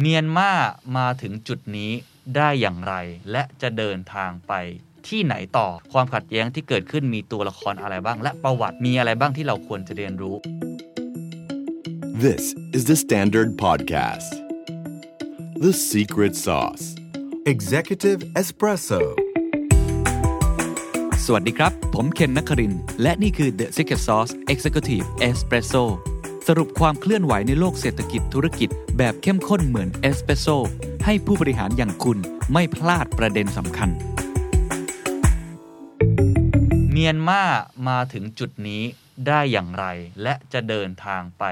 เมียนมามาถึงจุดนี้ได้อย่างไร และจะเดินทางไปที่ไหนต่อความขัดแย้งที่เกิดขึ้นมีตัวละครอะไรบ้าง และประวัติมีอะไรบ้างที่เราควรจะเรียนรู้ This is the Standard Podcast. The Secret Sauce. Executive Espresso สวัสดีครับ ผมเคนนักครินทร์และนี่คือ The Secret Sauce Executive Espresso สรุปความเคลื่อนไหวในโลกเศรษฐกิจธุรกิจ แบบเข้มข้นเหมือนเอสเปรสโซให้ผู้บริหารอย่างคุณไม่พลาดประเด็นสำคัญ เมียนมามาถึงจุดนี้ได้อย่างไร และจะเดินทางไป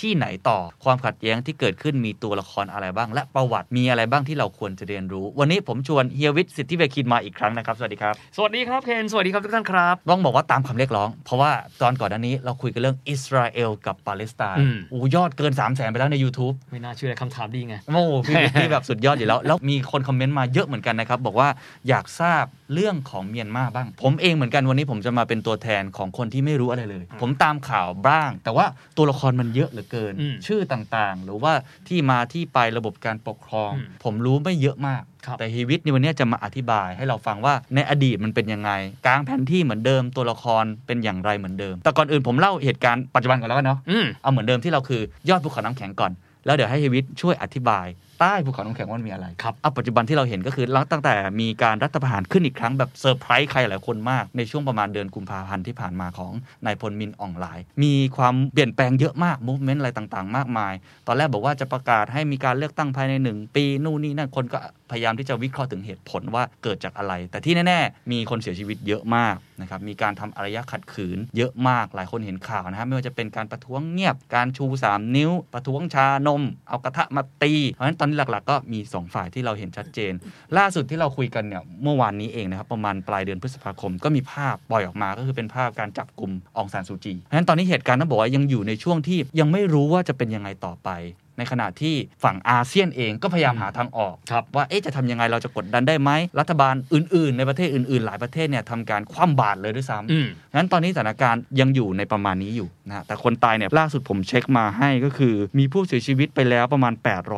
ที่ไหนต่อความขัดแย้งที่เกิดขึ้นมีตัวละครอะไรบ้าง และประวัติมีอะไรบ้างที่เราควรจะเรียนรู้ วันนี้ผมชวนเฮียวิทย์สิทธิเวคินมาอีกครั้งนะครับ สวัสดีครับ สวัสดีครับเคนสวัสดีครับทุกท่านครับต้องบอกว่าตามคำเรียกร้อง เพราะว่าตอนก่อนหน้านี้เราคุยกันเรื่องอิสราเอลกับปาเลสไตน์อืมโอ้ยอดเกิน3 0 0แสนไปแล้วใน YouTube ไม่น่าเชื่อเลยคำถามดีไงโอ้โหพี่วิทย์ที่แบบสุดยอดอยู่แล้วแล้วมีคนคอมเมนต์มาเยอะเหมือนกันนะครับบอกว่าอยากทราบเรื่องของเมียนมาบ้าง ผมเองเหมือนกันวันนี้ผมจะมาเป็นตัวแทนของคนที่ไม่รู้อะไรเลย ผมตามข่าวบ้าง แต่ว่าตัวละครมันเยอะเหลือเกินอืมชื่อต่างๆ หรือว่าที่มาที่ไประบบการปกครองอืมผมรู้ไม่เยอะมากครับแต่ฮีวิทย์ในวันนี้จะมาอธิบายให้เราฟังว่าในอดีตมันเป็นยังไงกางแผนที่เหมือนเดิมตัวละครเป็นอย่างไรเหมือนเดิม แต่ก่อนอื่นผมเล่าเหตุการณ์ปัจจุบันก่อนแล้วกันเนาะอืมเอาเหมือนเดิมที่เราคือยอดภูเขาน้ำแข็งก่อนแล้วเดี๋ยวให้เฮียวิทย์ช่วยอธิบาย ใต้ภูเขาน้ำแข็งว่ามันมีอะไรครับเอาปัจจุบันที่เราเห็นก็คือหลังตั้งแต่มีการรัฐประหารขึ้นอีกครั้งแบบเซอร์ไพรส์ใครหลายคนมากในช่วงประมาณเดือนกุมภาพันธ์ที่ผ่านมาของนายพลมินอ่องหล่ายมีความเปลี่ยนแปลงเยอะมาก movement อะไรต่างๆ มากมาย ตอนแรกบอกว่าจะประกาศให้มีการเลือกตั้งภายในหนึ่งปีนู่นนี่นั่นคนก็พยายามที่จะวิเคราะห์ถึงเหตุผลว่าเกิดจากอะไร แต่ที่แน่ ๆ มีคนเสียชีวิตเยอะมากนะครับมีการทำอารยะขัดขืนเยอะมากหลายคนเห็นข่าวนะครับไม่ว่าจะเป็นการประท้วงเงียบการชู 3 นิ้ว ประท้วงชานม เอากระทะมาตีเพราะฉะนั้นตอนนี้หลักๆ ก็มี 2 ฝ่ายที่เราเห็นชัดเจน ล่าสุดที่เราคุยกันเนี่ยเมื่อวานนี้เองนะครับประมาณปลายเดือนพฤษภาคมก็มีภาพปล่อยออกมาก็คือเป็นภาพการจับกลุ่มองซานซูจีเพราะฉะนั้นตอนนี้เหตุการณ์ต้องบอกว่ายังอยู่ในช่วงที่ยังไม่รู้ว่าจะเป็นยังไงต่อไป ในขณะที่ฝั่งอาเซียนเองก็พยายามหาทางออกครับว่าเอ๊ะจะทำยังไงเราจะกดดันได้ไหม รัฐบาลอื่น ๆ ในประเทศอื่น ๆ หลายประเทศเนี่ยทำการคว่ำบาตรเลยด้วยซ้ำอืมงั้นตอนนี้สถานการณ์ยังอยู่ในประมาณนี้อยู่นะฮะแต่คนตายเนี่ยล่าสุดผมเช็คมาให้ก็คือ มีผู้เสียชีวิตไปแล้วประมาณ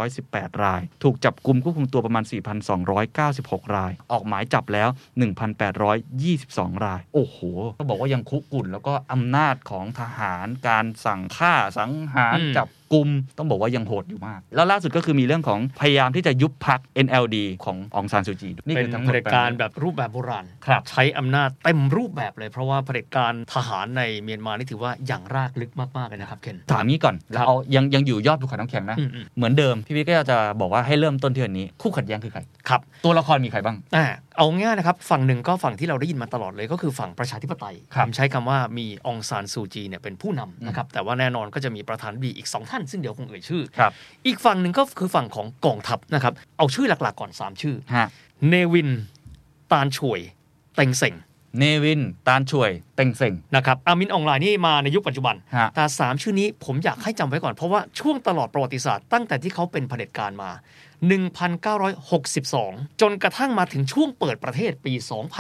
818 ราย ถูกจับกลุ่มควบคุมตัวประมาณ 4,296 ราย ออกหมายจับแล้ว 1,822 ราย โอ้โหก็บอกว่ายังคุกุ่นแล้วก็อำนาจของทหารการสั่งฆ่าสังหารอืมจับ กลุ่มต้องบอกว่ายังโหดอยู่มาก แล้วล่าสุดก็คือมีเรื่องของพยายามที่จะยุบพัก NLD ขององซานซูจีนี่เป็คืนอทั้งหมเผดด็จการแบบรูปแบบโบราณครับใช้อำนาจเต็มรูปแบบเลย เพราะว่าเผด็จการทหารในเมียนมานี่ถือว่าอย่างรากลึกมากๆเลยนะครับเคนถามงี้ก่อนครับเราเอายังยังอยู่ยอดภูเขาน้ำแข็งนะอืมอืมเหมือนเดิมพี่วิทย์ก็จะบอกว่าให้เริ่มต้นที่วันนี้คู่ขัดแย้งคือใครครับตัวละครมีใครบ้างอ่าเอาง่ายนะครับ ฝั่งหนึ่งก็ฝั่งที่เราได้ยินมาตลอดเลยก็คือฝั่งประชาธิปไตยครับผมใช้คำว่ามีองซานซูจีเนี่ยเป็นผู้นำนะครับแต่ว่าแน่นอนก็จะมีประธานดีอีก 2 ท่านซึ่งเดี๋ยวคงเอ่ยชื่อครับอีกฝั่งหนึ่งก็คือฝั่งของกองทัพนะครับ เอาชื่อหลักๆก่อน 3 ชื่อฮะเนวิน ตาลช่วย เต็งเซ็งเนวิน ตาลช่วย เต็งเซ็งนะครับ อามินออนไลน์นี่มาในยุคปัจจุบันฮะแต่ 3 ชื่อนี้ผมอยากให้จำไว้ก่อน เพราะว่าช่วงตลอดประวัติศาสตร์ตั้งแต่ที่เขาเป็นเผด็จการมา1962 จนกระทั่งมาถึงช่วงเปิดประเทศปี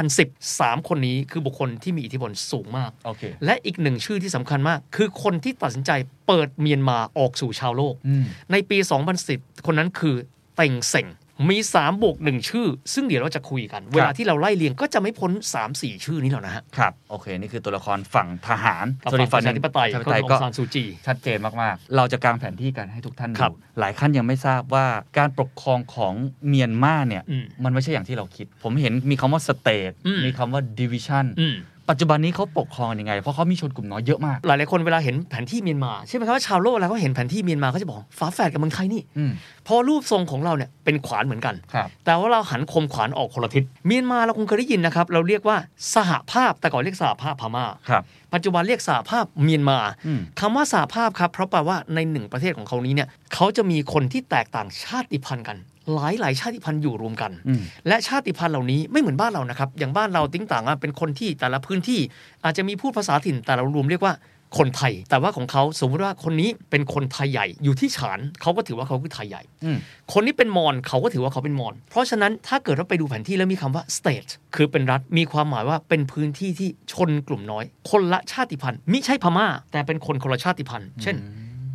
2010 3 คนนี้คือบุคคลที่มีอิทธิพลสูงมากโอเคและอีกหนึ่งชื่อที่สำคัญมาก คือคนที่ตัดสินใจเปิดเมียนมาออกสู่ชาวโลกอืมในปี 2010 คนนั้นคือเต็งเซ็ง มี3บวกหนึ่งชื่อ ซึ่งเดี๋ยวเราจะคุยกัน เวลาที่เราไล่เรียงก็จะไม่พ้น 3-4 ชื่อนี้หรอกนะฮะ ครับ โอเค นี่คือตัวละครฝั่งทหารกับส่วนฝั่อีกฝั่งหนึ่งงประชาธิปไตยประชาธิก็ปไตยก็อองซานซูจี ชัดเจนมาก ๆ เราจะกางแผนที่กันให้ทุกท่านดูครับหลายท่านยังไม่ทราบว่าการปกครองของเมียนมาเนี่ยอืมมันไม่ใช่อย่างที่เราคิด ผมเห็นมีคำว่า state อืมมีคำว่า division อืม ปัจจุบันนี้เขาปกครองยังไง เพราะเขามีชนกลุ่มน้อยเยอะมาก หลายๆคนเวลาเห็นแผนที่เมียนมาใช่ไหมครับว่าชาวโลกแล้วเขาเห็นแผนที่เมียนมาเขาจะบอกฝาแฝดกับเมืองไทยนี่อืมเพราะรูปทรงของเราเนี่ยเป็นขวานเหมือนกันครับแต่ว่าเราหันคมขวานออกคนละทิศเมียนมาเราคงเคยได้ยินนะครับเราเรียกว่าสหภาพแต่ก่อนเรียกสหภาพพม่าครับปัจจุบันเรียกสหภาพเมียนมาอืมคำว่าสหภาพครับเพราะแปลว่าในหนึ่งประเทศของเขานี้เนี่ยเขาจะมีคนที่แตกต่างชาติพันธุ์กัน หลายหลายๆชาติพันธุ์อยู่รวมกันอืมและชาติพันธุ์เหล่านี้ไม่เหมือนบ้านเรานะครับ อย่างบ้านเราติ้งต่างอะเป็นคนที่แต่ละพื้นที่อาจจะมีพูดภาษาถิ่นแต่เรารวมเรียกว่าคนไทย แต่ว่าของเขาสมมติว่าคนนี้เป็นคนไทยใหญ่อยู่ที่ฉานเขาก็ถือว่าเขาคือไทยใหญ่อืมคนนี้เป็นมอญเขาก็ถือว่าเขาเป็นมอญเพราะฉะนั้นถ้าเกิดเราไปดูแผนที่แล้วมีคำว่า state คือเป็นรัฐมีความหมายว่าเป็นพื้นที่ที่ชนกลุ่มน้อย คนละชาติพันธุ์มิใช่พม่า แต่เป็นคนคนละชาติพันธุ์ เช่น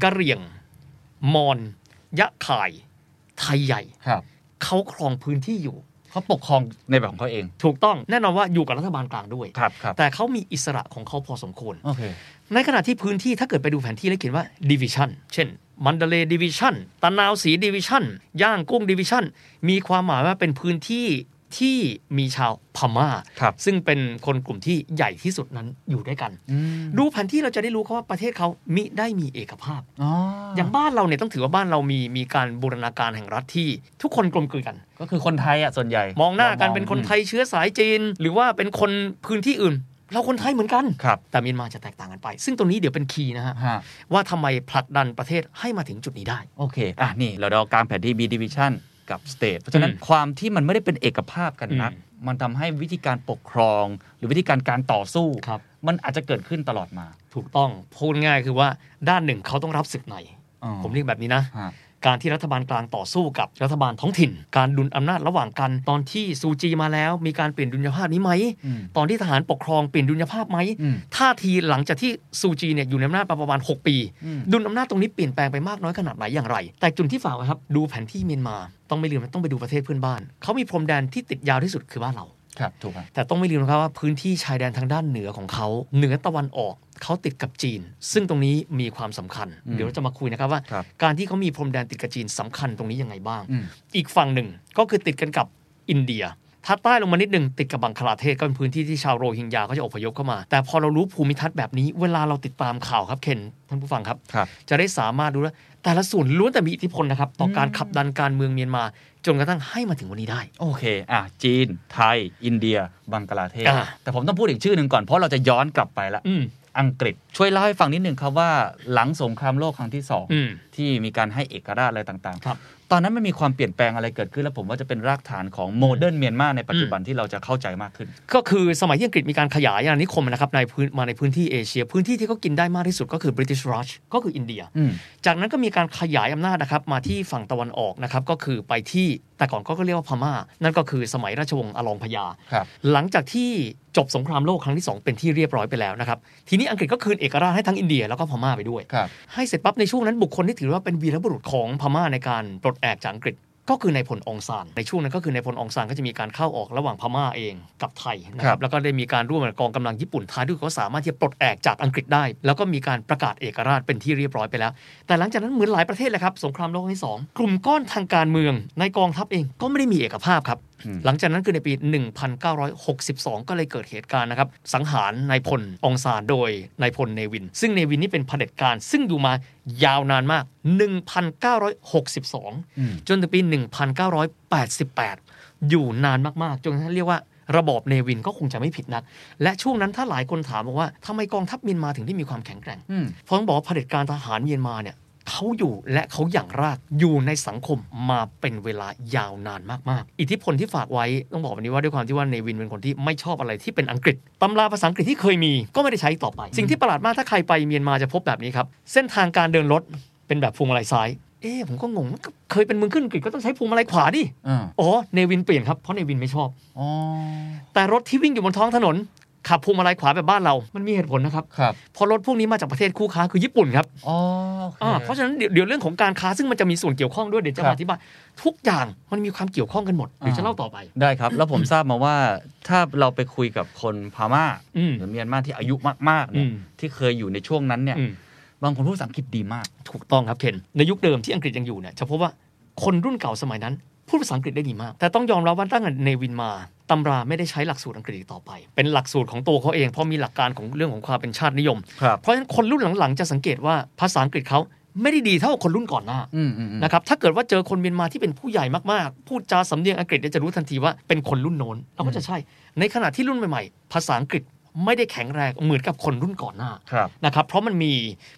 กะเหรี่ยง มอญยะไข่ ไทยใหญ่ครับเขาครองพื้นที่อยู่เขาปกครองในแบบของเขาเอง ถูกต้องแน่นอนว่าอยู่กับรัฐบาลกลางด้วยครับครับแต่เขามีอิสระของเขาพอสมควรโอเคในขณะที่พื้นที่ถ้าเกิดไปดูแผนที่แล้วเขียนว่า division เช่น มัณฑะเลย์ division ตะนาวศรี division ย่างกุ้ง division มีความหมายว่าเป็นพื้นที่ ที่มีชาวพม่าครับซึ่งเป็นคนกลุ่มที่ใหญ่ที่สุดนั้นอยู่ด้วยกันอืมดูแผนที่เราจะได้รู้ครับว่าประเทศเขามิได้มีเอกภาพอ๋ออย่างบ้านเราเนี่ยต้องถือว่าบ้านเรามีมีการบูรณาการแห่งรัฐที่ทุกคนกลมกลืนกัน ก็คือคนไทยอะส่วนใหญ่ มองหน้ากันเป็นคนไทยเชื้อสายจีน หรือว่าเป็นคนพื้นที่อื่นเราคนไทยเหมือนกันครับแต่เมียนมาจะแตกต่างกันไป ซึ่งตรงนี้เดี๋ยวเป็นคีย์นะฮะฮะว่าทำไมผลักดันประเทศให้มาถึงจุดนี้ได้ โอเค อะนี่ เราเรากลางแผนที่ B division กับ state เพราะฉะนั้นอืมความที่มันไม่ได้เป็นเอกภาพกันนักอืมมันทำให้วิธีการปกครอง หรือวิธีการการต่อสู้ครับมันอาจจะเกิดขึ้นตลอดมา ถูกต้องพูดง่ายคือว่าด้านหนึ่งเขาต้องรับศึกในอ๋อผมเรียกแบบนี้นะฮะ การที่รัฐบาลกลางต่อสู้กับรัฐบาลท้องถิ่น การดุลอำนาจระหว่างกัน ตอนที่ซูจีมาแล้ว มีการเปลี่ยนดุลยภาพนี้ไหมอืมตอนที่ทหารปกครองเปลี่ยนดุลยภาพไหมอืมท่าทีหลังจากที่ซูจีเนี่ยอยู่ในอำนาจมาประมาณ 6 ปีอืมดุลอำนาจตรงนี้เปลี่ยนแปลงไปมากน้อยขนาดไหนอย่างไร แต่จุดที่ฝากไว้ครับดูแผนที่เมียนมา ต้องไม่ลืมต้องไปดูประเทศเพื่อนบ้านเขามีพรมแดนที่ติดยาวที่สุดคือบ้านเราครับถูกครับแต่ต้องไม่ลืมนะครับว่าพื้นที่ชายแดนทางด้านเหนือของเขาเหนือตะวันออก เขาติดกับจีน ซึ่งตรงนี้มีความสำคัญอืมเดี๋ยวเราจะมาคุยนะครับว่าครับการที่เขามีพรมแดนติดกับจีนสำคัญตรงนี้ยังไงบ้างอืมอีกฝั่งหนึ่งก็คือติดกันกับอินเดียถ้าใต้ลงมานิดหนึ่งติดกับบังคลาเทศก็เป็นพื้นที่ที่ชาวโรฮิงญาเขาจะอพยพเข้ามา แต่พอเรารู้ภูมิทัศน์แบบนี้ เวลาเราติดตามข่าวครับเคนท่านผู้ฟังครับครับจะได้สามารถดูว่าแต่ละส่วนล้วนแต่มีอิทธิพลนะครับ ต่อการขับดันการเมืองเมียนมา จนกระทั่งให้มาถึงวันนี้ได้ โอเค อะ จีน ไทย อินเดีย บังกลาเทศอ่าแต่ผมต้องพูดอีกชื่อหนึ่งก่อน เพราะเราจะย้อนกลับไปละอืมอังกฤษ ช่วยเล่าให้ฟังนิดหนึ่งครับว่าหลังสงครามโลกครั้งที่สองอืมที่มีการให้เอกราชอะไรต่างครับๆ ตอนนั้นมันมีความเปลี่ยนแปลงอะไรเกิดขึ้น แล้วผมว่าจะเป็นรากฐานของ modern เมียนมาในปัจจุบันที่เราจะเข้าใจมากขึ้น ก็คือสมัยที่อังกฤษมีการขยายอาณานิคมนะครับในพื้นมาในพื้นที่เอเชีย พื้นที่ที่เขากินได้มากที่สุดก็คือ British Raj ก็คืออินเดียอืมจากนั้นก็มีการขยายอำนาจนะครับมาที่ฝั่งตะวันออกนะครับก็คือไปที่ แต่ก่อนก็เรียกว่าพม่า นั่นก็คือสมัยราชวงศ์อลองพญาครับหลังจากที่จบสงครามโลกครั้งที่ 2 เป็นที่เรียบร้อยไปแล้วนะครับ ทีนี้อังกฤษก็คืนเอกราชให้ทั้งอินเดียแล้วก็พม่าไปด้วยครับให้เสร็จปั๊บในช่วงนั้นบุคคลที่ถือว่าเป็นวีรบุรุษของพม่าในการปลดแอกจากอังกฤษ ก็คือนายพลองซานในช่วงนั้นก็คือนายพลองซานก็จะมีการเข้าออกระหว่างพม่าเองกับไทยนะคครัรับบแล้วก็ได้มีการร่วมกับกองกำลังญี่ปุ่นท้ายด้วยก็สามารถที่จะปลดแอกจากอังกฤษได้ แล้วก็มีการประกาศเอกราชเป็นที่เรียบร้อยไปแล้ว แต่หลังจากนั้นเหมือนหลายประเทศเลยครับสงครามโลกครั้งที่สองกลุ่มก้อนทางการเมือง ในกองทัพเองก็ไม่ได้มีเอกภาพครับอืมหลังจากนั้นคือในปี 1962 ก็เลยเกิดเหตุการณ์นะครับ สังหารนายพลองซานโดยนายพลเนวิน ซึ่งเนวินนี่เป็นเผด็จการซึ่งอยู่มา ยาวนานมาก 1962 จนถึงปี 1988 อยู่นานมาก ๆ จนกระทั่งเรียกว่าระบอบเนวินก็คงจะไม่ผิดนัก และช่วงนั้นถ้าหลายคนถามบอกว่าทำไมกองทัพเมียนมาถึงได้มีความแข็งแกร่งอืมเพราะต้องบอกว่าเผด็จการทหารเมียนมาเนี่ย เขาอยู่และเขาอย่างรากอยู่ในสังคมมาเป็นเวลายาวนานมากๆ อิทธิพลที่ฝากไว้ต้องบอกวันนี้ว่าด้วยความที่ว่าเนวินเป็นคนที่ไม่ชอบอะไรที่เป็นอังกฤษตำราภาษาอังกฤษที่เคยมีก็ไม่ได้ใช้ต่อไป สิ่งที่ประหลาดมากถ้าใครไปเมียนมาจะพบแบบนี้ครับเส้นทางการเดินรถเป็นแบบพวงมาลัยซ้ายเอ๊ะผมก็งงก็เคยเป็นเมืองขึ้นอังกฤษก็ต้องใช้พวงมาลัยขวาดิอ่าอ๋อเนวินเปลี่ยนครับเพราะเนวินไม่ชอบอ๋อแต่รถที่วิ่งอยู่บนท้องถนน ขับพวงมาลัยขวาแบบบ้านเรา มันมีเหตุผลนะครับครับเพราะรถพวกนี้มาจากประเทศคู่ค้าคือญี่ปุ่นครับอ๋อโอเคอ่าเพราะฉะนั้นเดี๋ยวเดี๋ยวเรื่องของการค้าซึ่งมันจะมีส่วนเกี่ยวข้องด้วยเดี๋ยวจะครัมาบอธิบายทุกอย่างมันมีความเกี่ยวข้องกันหมดเดี๋ยวจะเล่าต่อไปได้ครับ แล้วผมทราบมาว่าถ้าเราไปคุยกับคนพม่าอืมหรือเมียนมาที่อายุมากๆเนี่ยอืมที่เคยอยู่ในช่วงนั้นเนี่ยอืมบางคนพูดภาษาอังกฤษดีมาก ถูกต้องครับเคนในยุคเดิมที่อังกฤษยังอยู่เนี่ยจะพบว่าคนรุ่นเก่าสมัยนั้น พูดภาษาอังกฤษได้ดีมาก แต่ต้องยอมรับว่าตั้งแต่เนวินมาตำราไม่ได้ใช้หลักสูตรอังกฤษอีกต่อไป เป็นหลักสูตรของตัวเขาเอง เพราะมีหลักการของเรื่องของความเป็นชาตินิยมครับเพราะฉะนั้นคนรุ่นหลังๆ จะสังเกตว่าภาษาอังกฤษเขาไม่ได้ดีเท่าคนรุ่นก่อนหน้าอืมอืมอืมนะครับถ้าเกิดว่าเจอคนเมียนมาที่เป็นผู้ใหญ่มากๆ พูดจาสำเนียงอังกฤษเนี่ยจะรู้ทันทีว่าเป็นคนรุ่นโน้นเราก็จะใช่ ในขณะที่รุ่นใหม่ๆ ภาษาอังกฤษ ไม่ได้แข็งแรงเหมือนกับคนรุ่นก่อนหน้าครับนะครับเพราะมันมี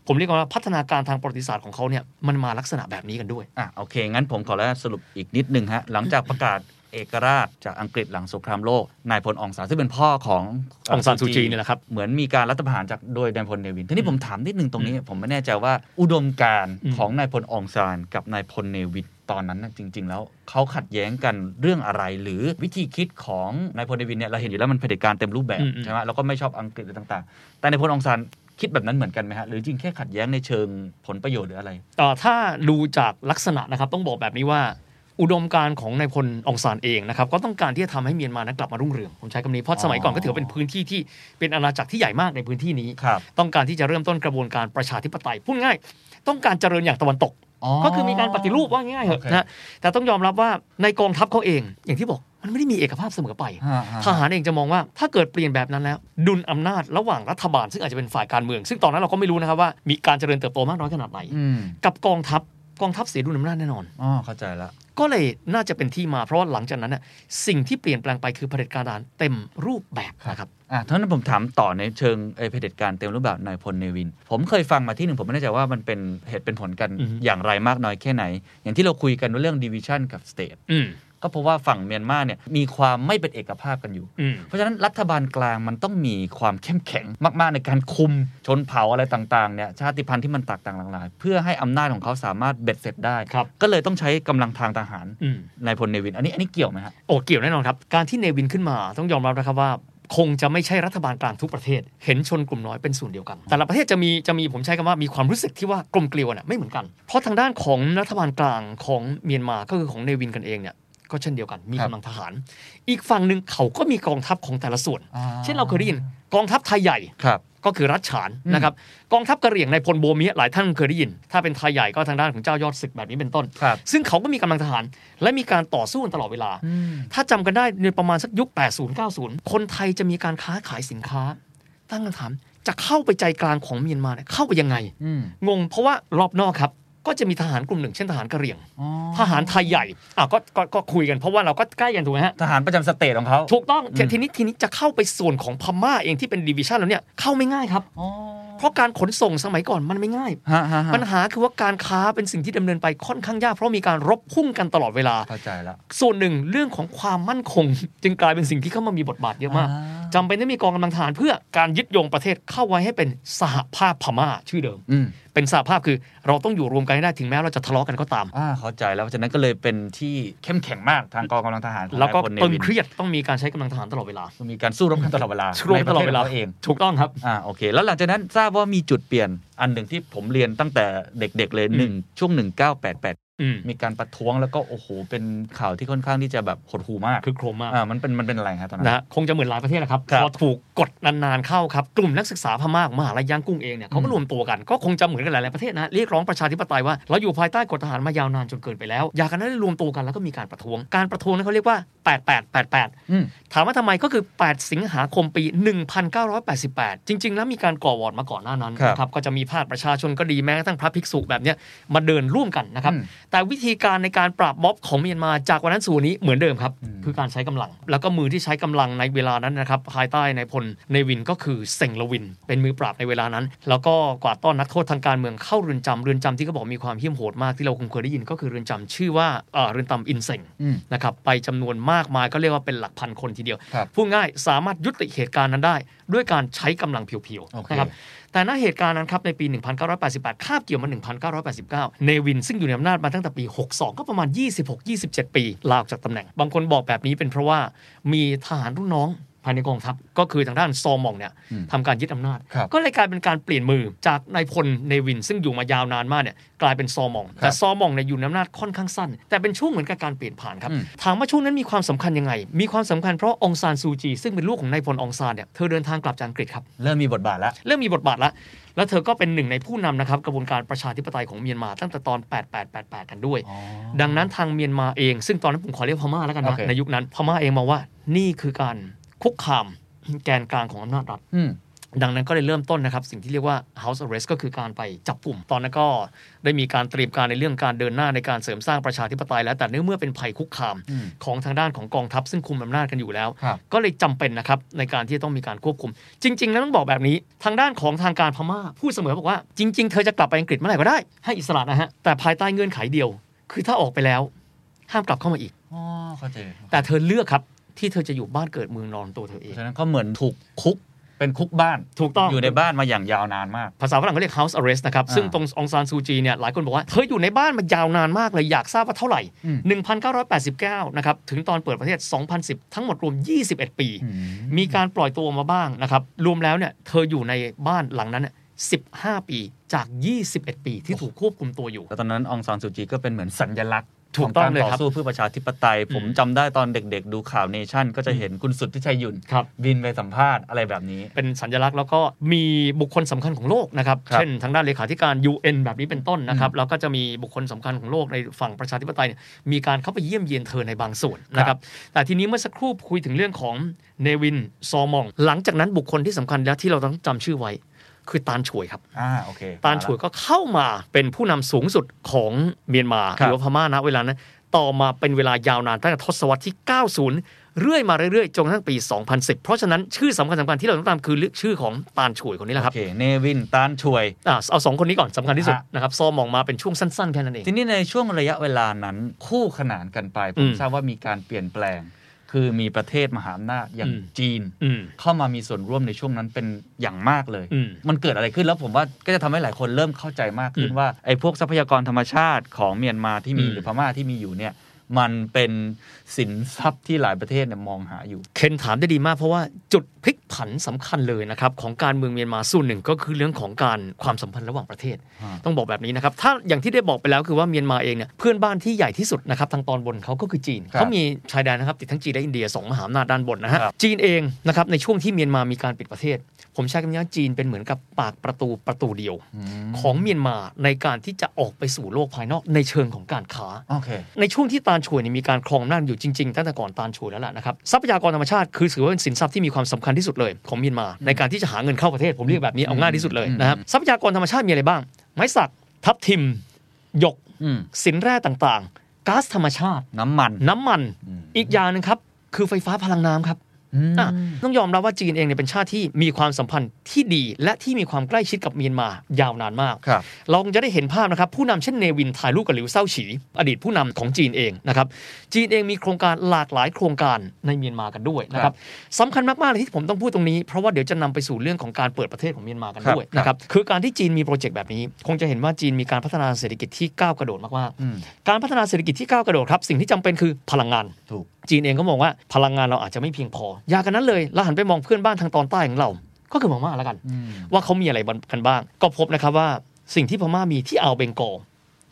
ผมเรียกว่าพัฒนาการทางประวัติศาสตร์ของเขาเนี่ยมันมาลักษณะแบบนี้กันด้วยอะโอเค งั้นผมขอแล้วสรุปอีกนิดนึงฮะหลังจากประกาศ เอกราชจากอังกฤษหลังสงครามโลกนายพลองซานซึ่งเป็นพ่อขององซานซูจีเนี่ยแหละครับเหมือนมีการรัฐประหารจากโดยนายพลเนวินทีนี้ผมถามนิดนึงตรงนี้ ผมไม่แน่ใจว่าอุดมการณ์อืมของนายพลองซานกับนายพลเนวินตอนนั้นน่ะจริง ๆ แล้วเขาขัดแย้งกันเรื่องอะไร หรือวิธีคิดของนายพลเนวินเนี่ยเราเห็นอยู่แล้วมันเผด็จการเต็มรูปแบบใช่ไหมแล้วก็ไม่ชอบอังกฤษอะไรต่างๆ แต่นายพลองซานคิดแบบนั้นเหมือนกันไหมฮะ หรือจริงแค่ขัดแย้งในเชิงผลประโยชน์หรืออะไรเอ่อถ้าดูจากลักษณะนะครับ ต้องบอกแบบนี้ว่า อุดมการณ์ของนายพลองซานเองนะครับก็ต้องการที่จะทำให้เมียนมานั้นกลับมารุ่งเรืองผมใช้คำนี้เพราะสมัยก่อนก็ถือว่าเป็นพื้นที่ที่เป็นอาณาจักรที่ใหญ่มากในพื้นที่นี้ครับต้องการที่จะเริ่มต้นกระบวนการประชาธิปไตยพูดง่าย ต้องการเจริญอย่างตะวันตก ก็คือมีการปฏิรูปว่าง่ายๆเหอะโอเคนะแต่ต้องยอมรับว่าในกองทัพเขาเอง อย่างที่บอกมันไม่ได้มีเอกภาพเสมอไปฮะฮะทหารเองจะมองว่าถ้าเกิดเปลี่ยนแบบนั้นแล้ว ดุลอำนาจระหว่างรัฐบาล ซึ่งอาจจะเป็นฝ่ายการเมือง ซึ่งตอนนั้นเราก็ไม่รู้นะครับว่ามีการเจริญเติบโตมากน้อยขนาดไหนอืมกับกองทัพ กองทัพเสียดุลอำนาจแน่นอนอ๋อเข้าใจละก็เลยน่าจะเป็นที่มาเพราะว่าหลังจากนั้นน่ะสิ่งที่เปลี่ยนแปลงไปคือเผด็จการทหารเต็มรูปแบบนะครับอะถ้างั้นผมถามต่อในเชิงเอ่อเผด็จการเต็มรูปแบบนายพลเนวิน ผมเคยฟังมาที่หนึ่งผมไม่แน่ใจว่ามันเป็นเหตุเป็นผลกันอือฮึอย่างไรมากน้อยแค่ไหน อย่างที่เราคุยกันเรื่อง division กับ state อืม ก็เพราะว่าฝั่งเมียนมาเนี่ยมีความไม่เป็นเอกภาพกันอยู่อืมเพราะฉะนั้นรัฐบาลกลางมันต้องมีความเข้มแข็งมาก ๆ ในการคุมชนเผ่าอะไรต่างๆเนี่ยชาติพันธุ์ที่มันแตกต่างหลากหลาย เพื่อให้อำนาจของเขาสามารถเบ็ดเสร็จได้ครับก็เลยต้องใช้กำลังทางทหารอืมนายพลเนวิน อันนี้อันนี้เกี่ยวไหมฮะโอ้เกี่ยวแน่นอนครับ การที่เนวินขึ้นมาต้องยอมรับนะครับว่าคงจะไม่ใช่รัฐบาลกลางทุกประเทศ เห็นชนกลุ่มน้อยเป็นส่วนเดียวกัน แต่ละประเทศจะมีจะมีผมใช้คำว่ามีความรู้สึกที่ว่ากลมเกลียวน่ะไม่เหมือนกัน เพราะทางด้านของรัฐบาลกลางของเมียนมาก็คือของเนวินกันเองเนี่ย ก็เช่นเดียวกัน มีครับกำลังทหาร อีกฝั่งหนึ่งเขาก็มีกองทัพของแต่ละส่วน เช่นเราเคยได้ยินกองทัพไทยใหญ่ครับก็คือรัฐฉานอืมนะครับกองทัพกะเหรี่ยงในพลโบเมียหลายท่านเคยได้ยิน ถ้าเป็นไทยใหญ่ก็ทางด้านของเจ้ายอดศึกแบบนี้เป็นต้นครับซึ่งเขาก็มีกำลังทหาร และมีการต่อสู้กันตลอดเวลา ถ้าจำกันได้ในประมาณสักยุค 80 90 คนไทยจะมีการค้าขายสินค้า ตั้งคำถามจะเข้าไปใจกลางของเมียนมาเนี่ยเข้าไปยังไงอืมงงเพราะว่ารอบนอกครับ ก็จะมีทหารกลุ่มหนึ่งเช่นทหารกะเหรี่ยงอ๋อทหารไทยใหญ่อะก็ก็ก็คุยกันเพราะว่าเราก็ใกล้กันถูกไหมฮะทหารประจำสเตทของเขาถูกต้องทีอืมทีนี้ทีนี้จะเข้าไปส่วนของพม่าเองที่เป็นดิวิชันแล้วเนี่ยเข้าไม่ง่ายครับอ๋อ เพราะการขนส่งสมัยก่อนมันไม่ง่ายฮะฮะฮะปัญหาคือว่าการค้าเป็นสิ่งที่ดำเนินไปค่อนข้างยาก เพราะมีการรบพุ่งกันตลอดเวลาเข้าใจแล้วส่วนหนึ่งเรื่องของความมั่นคง จึงกลายเป็นสิ่งที่เข้ามามีบทบาทเยอะมากอ่าจำเป็นต้องมีกองกำลังทหารเพื่อการยึดโยงประเทศเข้าไว้ให้เป็นสหภาพพม่าชื่อเดิมอืมเป็นสหภาพคือเราต้องอยู่รวมกันให้ได้ถึงแม้เราจะทะเลาะกันก็ตามอ่าเข้าใจแล้วเพราะฉะนั้นก็เลยเป็นที่เข้มแข็งมากทางกองกำลังทหารของแล้วก็นายพลเนตึงวินเครียดต้องมีการใช้กำลังทหารตลอดเวลามีการสู้รบกันตลอดเวลารวมตลอดเวลาในประทศขเองถูกต้องครับอ่าโอเค แล้วหลังจากนั้นทราบว่ามีจุดเปลี่ยนอันหนึ่งที่ผมเรียนตั้งแต่เด็กๆเลยอืมหนึ่งช่วง1988อืม มีการประท้วงแล้วก็โอ้โหเป็นข่าวที่ค่อนข้างที่จะแบบหดหูมากคือโครมมากอ่ามันเป็นมันเป็นอะไรครับตอนนั้นนะฮะคงจะเหมือนหลายประเทศนะครับครับพอถูกกดนานๆเข้าครับกลุ่มนักศึกษาพม่ามหาลัยย่างกุ้งเองเนี่ยเขาก็รวมตัวกันก็คงจะเหมือนกันหลายๆประเทศนะเรียกร้องประชาธิปไตยว่าเราอยู่ภายใต้กฎทหารมายาวนานจนเกินไปแล้ว อยากกันนั้นได้รวมตัวกันแล้วก็มีการประท้วง การประท้วงนั้นเขาเรียกว่า 8888อืมถามว่าทำไมก็คือ 8 สิงหาคมปี 1988 จริง ๆ แล้วมีการก่อวอร์ดมาก่อนหน้านั้นครับนะครับก็จะมีภาคประชาชนก็ดีแม้กระทั่งพระภิกษุแบบเนี้ยมาเดินร่วมกันนะครับอืมแต่วิธีการในการปราบม็อบของเมียนมาจากวันนั้นสู่วันนี้เหมือนเดิมครับอืมคือการใช้กำลัง แล้วก็มือที่ใช้กำลังในเวลานั้นนะครับภายใต้ในายพลเนวินก็คือเซงละวิน เป็นมือปราบในเวลานั้น แล้วก็กวาดต้อนนักโทษทางการเมืองเข้าเรือนจำเรือนจำที่เขาบอกมีความเหี้ยมโหดมากที่เราคงเคยได้ยินก็คือเรือนจำชื่อว่าเอ่อเรือนจำอินเซงอืมนะครับไปจำนวนมากมายก็เรียกว่าเป็นหลักพันคนทีเดียวครับพูดง่ายสามารถยุติเหตุการณ์นั้นได้ ด้วยการใช้กำลังเพียวโอเคๆนะครับ แต่ณเหตุการณ์นั้นครับในปี 1988 คาบเกี่ยวมา 1989 เนวินซึ่งอยู่ในอำนาจมาตั้งแต่ปี 62 ก็ประมาณ 26-27 ปี ลาออกจากตำแหน่ง บางคนบอกแบบนี้เป็นเพราะว่ามีทหารรุ่นน้อง ภายในกองทัพก็คือทางด้านซอมองเนี่ยอืมทำการยึดอำนาจครับก็เลยกลายเป็นการเปลี่ยนมือจากนายพลเนวินซึ่งอยู่มายาวนานมากเนี่ยกลายเป็นซอมอง แต่ซอมองเนี่ยอยู่ในอำนาจค่อนข้างสั้น แต่เป็นช่วงเหมือนกับการเปลี่ยนผ่านครับอืมถามว่าช่วงนั้นมีความสำคัญยังไง มีความสำคัญเพราะองซานซูจีซึ่งเป็นลูกของนายพลองซานเนี่ยเธอเดินทางกลับจากอังกฤษครับเริ่มมีบทบาทแล้วเริ่มมีบทบาทแล้วแล้วเธอก็เป็นหนึ่งในผู้นำนะครับกระบวนการประชาธิปไตยของเมียนมาตั้งแต่ตอน 8888 กันด้วย ดังนั้นทางเมียนมาเอง ซึ่งตอนนั้นผมขอเรียกพม่าแล้วกันโอนะเคในยุคนั้นพม่าเองมองว่านี่คือการ คุกคามแกนกลางของอำนาจรัฐอืมดังนั้นก็เลยเริ่มต้นนะครับ สิ่งที่เรียกว่า house arrest ก็คือการไปจับกลุ่ม ตอนนั้นก็ได้มีการเตรียมการในเรื่องการเดินหน้าในการเสริมสร้างประชาธิปไตยแล้ว แต่เนื่องเมื่อเป็นภัยคุกคามอืมของทางด้านของกองทัพซึ่งคุมอำนาจกันอยู่แล้วครับก็เลยจำเป็นนะครับในการที่จะต้องมีการควบคุม จริง ๆ แล้วต้องบอกแบบนี้ ทางด้านของทางการพม่าพูดเสมอบอกว่าจริง ๆ เธอจะกลับไปอังกฤษเมื่อไหร่ก็ได้ให้อิสระนะฮะแต่ภายใต้เงื่อนไขเดียว คือถ้าออกไปแล้ว ห้ามกลับเข้ามาอีกอ๋อเข้าใจแต่เธอเลือกครับ ที่เธอจะอยู่บ้านเกิดเมืองนอนตัวเธอเอเพงราะฉะนั้นก็เหมือนถูกคุกเป็นคุกบ้านถูกต้องอยู่ในบ้านมาอย่างยาวนานมาก ภาษาฝรั่งเขาเรียก house arrest นะครับอ่าซึ่งตรงองซานซูจีเนี่ยหลายคนบอกว่า เธออยู่ในบ้านมายาวนานมากเลย อยากทราบว่าเท่าไหร่อืม1989 นะครับ ถึงตอนเปิดประเทศ 2010 ทั้งหมดรวม 21 ปีอืมมีการปล่อยตัวมาบ้างนะครับ รวมแล้วเนี่ยเธออยู่ในบ้านหลังนั้นเนี่ย15 ปีจาก 21 ปีที่ถูกควบคุมตัวอยู่ แล้วตอนนั้นองซานซูจีก็เป็นเหมือนสัญลักษณ์ ถูกต้องเลยขครับต่อสู้เพื่อประชาธิปไตย ผมอืมจำได้ตอนเด็กๆ ดูข่าวเนชั่น ก็จะเห็นคุณสุดที่ชัยหยุ่นครับบินไปสัมภาษณ์อะไรแบบนี้ เป็นสัญลักษณ์แล้วก็มีบุคคลสำคัญของโลกนะครับครับ เช่นทางด้านเลขาธิการ UN แบบนี้เป็นต้นนะครับอืมแล้วก็จะมีบุคคลสำคัญของโลกในฝั่งประชาธิปไตยเนี่ยมีการเข้าไปเยี่ยมเยียนเธอในบางส่วนนะครับแต่ทีนี้เมื่อสักครู่คุยถึงเรื่องของเนวินซอมอง หลังจากนั้นบุคคลที่สำคัญแล้วที่เราต้องจำชื่อไว้ คือตานฉวยครับอ่าโอเคตานฉวยก็เข้ามาเป็นผู้นำสูงสุดของเมียนมาครัหบรือว่าพม่าณเวลานั้นต่อมาเป็นเวลายาวนานตั้งแต่ทศวรรษที่ 90 เรื่อยมาเรื่อยๆ จนกระทั่งปี 2010 เพราะฉะนั้นชื่อสำคัญสำคัญที่เราต้องตามคือชื่อของตานฉวยคนนี้แหละคโอรับเค เนวิน ตานช่วยอะเอาสองคนนี้ก่อนสำคัญที่สุดฮะนะครับซอมองมาเป็นช่วงสั้นๆ แค่นั้นเอง ทีนี้ในช่วงระยะเวลานั้นคู่ขนานกันไปผอืมมทราบว่ามีการเปลี่ยนแปลง คือมีประเทศมหาอำนาจอย่างอืมจีนอืมเข้ามามีส่วนร่วมในช่วงนั้นเป็นอย่างมากเลยอืมมันเกิดอะไรขึ้นแล้วผมว่าก็จะทำให้หลายคนเริ่มเข้าใจมากขึ้นอืมว่าไอ้พวกทรัพยากรธรรมชาติของเมียนมาที่มีอืมหรือพม่าที่มีอยู่เนี่ยมันเป็น สินทรัพย์ที่หลายประเทศเนี่ยมองหาอยู่ เคนถามได้ดีมากเพราะว่าจุดพลิกผันสำคัญเลยนะครับของการเมืองเมียนมาส่วนหนึ่งก็คือเรื่องของการความสัมพันธ์ระหว่างประเทศอ่าต้องบอกแบบนี้นะครับ ถ้าอย่างที่ได้บอกไปแล้วคือว่าเมียนมาเองเนี่ยเพื่อนบ้านที่ใหญ่ที่สุดนะครับทางตอนบนเขาก็คือจีนครับเขามีชายแดนนะครับติดทั้งจีนและอินเดียสองมหาอำนาจด้านบนนะฮะครับจีนเองนะครับในช่วงที่เมียนมามีการปิดประเทศ ผมใช้คำนี้ว่าจีนเป็นเหมือนกับปากประตูประตูเดียว ของเมียนมาในการที่จะออกไปสู่โลกภายนอกในเชิงของการค้าโอเคในช่วงที่ตาลช่วยเนี่ยมีการครองอำนาจอยู่จริงๆตั้งแต่ก่อนตาลช่วยแล้วล่ะนะครับทรัพยากรธรรมชาติคือถือว่าเป็นสินทรัพย์ที่มีความสำคัญที่สุดเลยของเมียนมา ในการที่จะหาเงินเข้าประเทศผมเรียกแบบนี้เอาง่ายที่สุดเลยนะครับทรัพยากรธรรมชาติมีอะไรบ้าง ไม้สักทับทิมหยกอืมสินแร่ต่างๆก๊าซธรรมชาติ น้ำมัน น้ำมันอืมอีกอย่างหนึงครับ คือไฟฟ้าพลังน้ำครับอืมอะ ต้องยอมรับว่าจีนเองเนี่ยเป็นชาติที่มีความสัมพันธ์ที่ดี และที่มีความใกล้ชิดกับเมียนมายาวนานมากครับเราคงจะได้เห็นภาพนะครับผู้นำเช่นเนวินถ่ายรูปกับหลิวเซาฉี อดีตผู้นำของจีนเองนะครับจีนเองมีโครงการหลากหลายโครงการในเมียนมากันด้วยนะครับสำคัญมากๆเลยที่ผมต้องพูดตรงนี้ เพราะว่าเดี๋ยวจะนำไปสู่เรื่องของการเปิดประเทศของเมียนมากันด้วยครับนะครับคือการที่จีนมีโปรเจกต์แบบนี้ คงจะเห็นว่าจีนมีการพัฒนาเศรษฐกิจที่ก้าวกระโดดมากอืมๆการพัฒนาเศรษฐกิจที่ก้าวกระโดดครับสิ่งที่จำเป็นคือพลังงานถูกจีนเองก็มองว่าพลังงานเราอาจจะไม่เพียงพออยากกันนั้นเลยแล้วหันไปมองเพื่อนบ้านทางตอนใต้ของเรา ก็คือพม่าแล้วกันอืมว่าเขามีอะไรกันบ้าง ก็พบนะครับว่าสิ่งที่พม่ามีที่อ่าวเบงกอล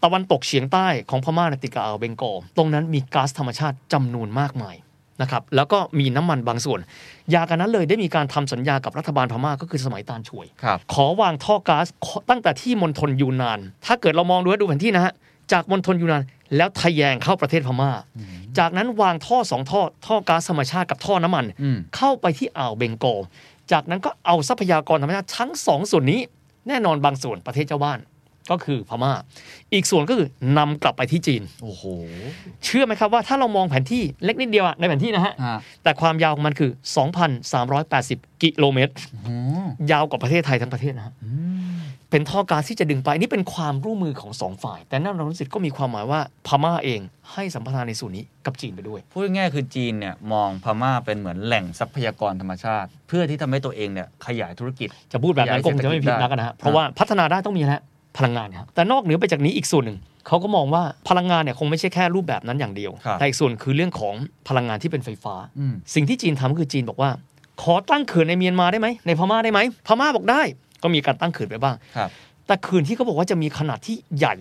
ตะวันตกเฉียงใต้ของพม่าเนยติดกับอ่าวเบงกอลตรงนั้นมีก๊าซธรรมชาติจำนวนมากมายนะครับแล้วก็มีน้ำมันบางส่วนอยากันนั้นเลยได้มีการทำสัญญากับรัฐบาลพม่าก็คือสมัยตานช่วยครับขอวางท่อก๊าซตั้งแต่ที่มณฑลยูนาน ถ้าเกิดเรามองดูดูแผนที่นะฮะจากมณฑลยูนานแล้วทะแยงเข้าประเทศพม่า จากนั้นวางท่อสองท่อท่อก๊าซธรรมชาติกับท่อน้ำมันอืมเข้าไปที่อ่าวเบงกอลจากนั้นก็เอาทรัพยากรธรรมชาติทั้งสองส่วนนี้ แน่นอนบางส่วนประเทศเจ้าบ้านก็คือพม่า อีกส่วนก็คือนำกลับไปที่จีน โอ้โห เชื่อไหมครับว่าถ้าเรามองแผนที่เล็กนิดเดียวอะในแผนที่นะฮะฮะ แต่ความยาวของมันคือ 2,380 กิโลเมตรโอ้ยาวกว่าประเทศไทยทั้งประเทศนะฮะ เป็นท่อก๊าซที่จะดึงไปนี่เป็นความร่วมมือของสองฝ่าย แต่นั่นเรารู้สึกก็มีความหมายว่าพม่าเองให้สัมปทานในส่วนนี้กับจีนไปด้วยพูดง่ายๆคือจีนเนี่ยมองพม่าเป็นเหมือนแหล่งทรัพยากรธรรมชาติ เพื่อที่ทำให้ตัวเองเนี่ยขยายธุรกิจ จะพูดแบบนั้นคงจะไม่ผิดนักนะฮะเพราะว่าพัฒนาได้ต้องมีนะฮะพลังงานครับแต่นอกเหนือไปจากนี้อีกส่วนหนึ่งเขาก็มองว่าพลังงานเนี่ยคงไม่ใช่แค่รูปแบบนั้นอย่างเดียวครับแต่อีกส่วนคือเรื่องของพลังงานที่เป็นไฟฟ้าอืมสิ่งที่จีนทำคือจีนบอกว่า ขอตั้งเขื่อนในเมียนมาได้ไหมในพม่าได้ไหมพม่าบอกได้ ก็มีการตั้งเขื่อนไปบ้างครับแต่เขื่อนที่เขาบอกว่าจะมีขนาดที่ใหญ่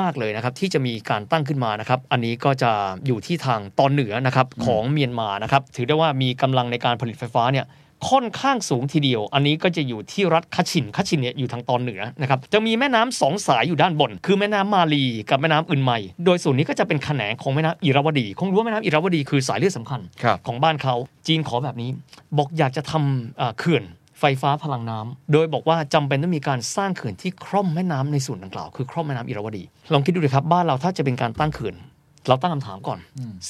มาก ๆ เลยนะครับ ที่จะมีการตั้งขึ้นมานะครับ อันนี้ก็จะอยู่ที่ทางตอนเหนือนะครับของเมียนมานะครับ ถือได้ว่ามีกำลังในการผลิตไฟฟ้าเนี่ยค่อนข้างสูงทีเดียว อันนี้ก็จะอยู่ที่รัฐคัชชินคัชชินเนี่ยอยู่ทางตอนเหนือนะครับ จะมีแม่น้ำสองสายอยู่ด้านบน คือแม่น้ำมาลีกับแม่น้ำอื่นไมโดยส่วนนี้ก็จะเป็นแขนงของแม่น้ำอิระวดี คงรู้ว่าแม่น้ำอิระวดีคือสายเลือดสำคัญครับของบ้านเขา จีนขอแบบนี้ บอกอยากจะทำเอ่อเขื่อน ไฟฟ้าพลังน้ำโดยบอกว่าจำเป็นต้องมีการสร้างเขื่อนที่คร่อมแม่น้ำในส่วนดังกล่าวคือคร่อมแม่น้ำอิระวดี ลองคิดดูเลยครับบ้านเราถ้าจะเป็นการตั้งเขื่อนเราตั้งคำถามก่อน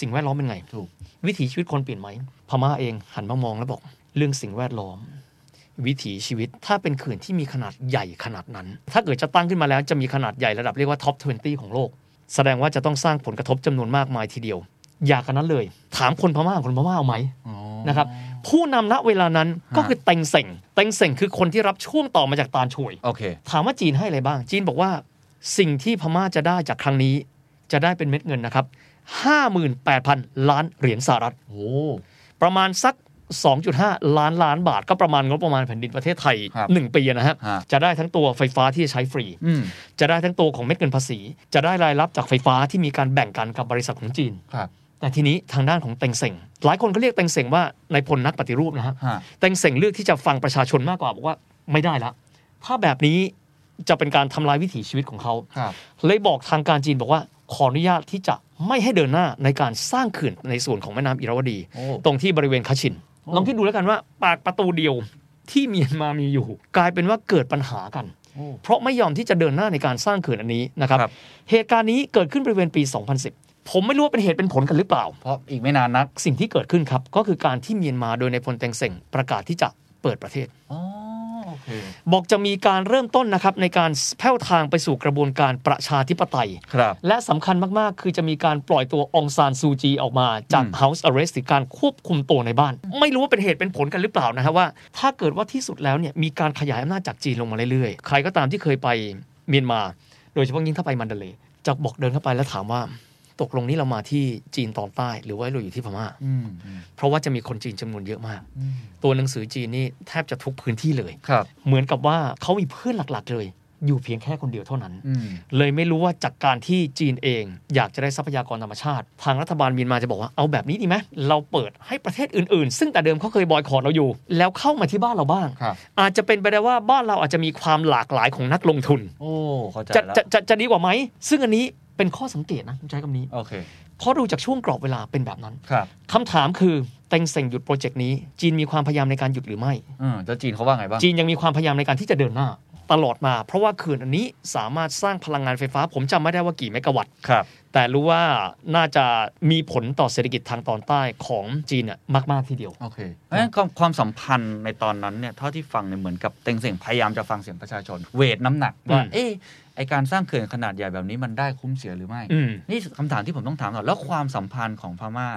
สิ่งแวดล้อมเป็นไงถูกวิถีชีวิตคนเปลี่ยนไหมพม่าเองหันมามองแล้วบอก เรื่องสิ่งแวดล้อม วิถีชีวิตถ้าเป็นเขื่อนที่มีขนาดใหญ่ขนาดนั้น ถ้าเกิดจะตั้งขึ้นมาแล้วจะมีขนาดใหญ่ระดับเรียกว่าท็อป 20 ของโลก แสดงว่าจะต้องสร้างผลกระทบจำนวนมากมายทีเดียว อยากกันนั้นเลย ถามคนพม่าคนพม่าเอาไหม นะครับผู้นำณเวลานั้นก็คือเต็งเส่งเต็งเส่งคือคนที่รับช่วงต่อมาจากตาลช่วยโอเคถามว่าจีนให้อะไรบ้าง จีนบอกว่าสิ่งที่พม่าจะได้จากครั้งนี้ จะได้เป็นเม็ดเงินนะครับ58,000 ล้านเหรียญสหรัฐโอ้ประมาณสัก 2.5 ล้านล้านบาท ก็ประมาณงบประมาณแผ่นดินประเทศไทยครับ1ปีนะฮะฮะจะได้ทั้งตัวไฟฟ้าที่จะใช้ฟรีอืมจะได้ทั้งตัวของเม็ดเงินภาษี จะได้รายรับจากไฟฟ้าที่มีการแบ่งกันกับบริษัทของจีนครับ แต่ทีนี้ทางด้านของเต็งเซ็งหลายคนก็เรียกเต็งเซ็งว่านายพลนักปฏิรูปนะฮะฮะ เต็งเซ็งเลือกที่จะฟังประชาชนมากกว่าบอกว่าไม่ได้ละถ้าแบบนี้จะเป็นการทำลายวิถีชีวิตของเขา ครับ เลยบอกทางการจีนบอกว่าขออนุญาตที่จะไม่ให้เดินหน้าในการสร้างเขื่อนในส่วนของแม่น้ำอิราวดี โอ้ ตรงที่บริเวณคาชินโอ้ลองคิดดูแล้วกันว่า ปากประตูเดียวที่เมียนมามีอยู่ กลายเป็นว่าเกิดปัญหากัน โอ้ เพราะไม่ยอมที่จะเดินหน้าในการสร้างเขื่อนอันนี้นะครับ ครับ เหตุการณ์นี้เกิดขึ้นบริเวณปี 2010 ผมไม่รู้ว่าเป็นเหตุเป็นผลกันหรือเปล่า เพราะอีกไม่นานนัก สิ่งที่เกิดขึ้นครับ ก็คือการที่เมียนมาโดยในายพลเต็งเซ็งประกาศที่จะเปิดประเทศอ๋อโอเคบอกจะมีการเริ่มต้นนะครับในการแผ่วทางไปสู่กระบวนการประชาธิปไตยครับและสำคัญมาก ๆ คือจะมีการปล่อยตัวองซานซูจีออกมาจากอืม House Arrest หรือการควบคุมตัวในบ้าน ไม่รู้ว่าเป็นเหตุเป็นผลกันหรือเปล่านะฮะว่า ถ้าเกิดว่าที่สุดแล้วเนี่ยมีการขยายอำนาจจากจีนลงมาเรื่อย ๆ ใครก็ตามที่เคยไปเมียนมา โดยเฉพาะยิ่งถ้าไปมันเดเลย์จะบอกเดินเข้าไปแล้วถามว่า ตกลงนี้เรามาที่จีนตอนใต้หรือว่าเราอยู่ที่พม่าอืมอืมเพราะว่าจะมีคนจีนจำนวนเยอะมากอืมตัวหนังสือจีนนี่แทบจะทุกพื้นที่เลยครับเหมือนกับว่าเขามีเพื่อนหลักๆเลย อยู่เพียงแค่คนเดียวเท่านั้นอืมเลยไม่รู้ว่าจากการที่จีนเอง อยากจะได้ทรัพยากรธรรมชาติ ทางรัฐบาลเมียนมาจะบอกว่าเอาแบบนี้ดีไหมเราเปิดให้ประเทศอื่นๆ ซึ่งแต่เดิมเขาเคยบอยคอรเราอยู่ แล้วเข้ามาที่บ้านเราบ้างครับอาจจะเป็นไปได้ว่าบ้านเราอาจจะมีความหลากหลายของนักลงทุนโอ้เข้าใจจะแล้วจะจะจะดีกว่าไหมซึ่งอันนี้ เป็นข้อสังเกตนะผมใช้คำนี้โอเคเพราะดูจากช่วงกรอบเวลาเป็นแบบนั้นครับคำถามคือเต็งเซ็งหยุดโปรเจกต์นี้ จีนมีความพยายามในการหยุดหรือไม่อืมแล้วจีนเขาว่าไงบ้างจีนยังมีความพยายามในการที่จะเดินหน้า ตลอดมา เพราะว่าเขื่อนอันนี้สามารถสร้างพลังงานไฟฟ้า ผมจำไม่ได้ว่ากี่เมกะวัตต์ครับแต่รู้ว่าน่าจะมีผลต่อเศรษฐกิจทางตอนใต้ของจีนน่ะมาก ๆ ทีเดียวโอเคเพราะฉะนั้นความความสัมพันธ์ในตอนนั้นเนี่ยเท่าที่ฟังเนี่ยเหมือนกับเต็งเสียงพยายามจะฟังเสียงประชาชน เวทน้ำหนักว่าอืมเอ๊ะ ไอการสร้างเขื่อนขนาดใหญ่แบบนี้มันได้คุ้มเสียหรือไม่อืมนี่คำถามที่ผมต้องถามต่อแล้วความสัมพันธ์ของพม่า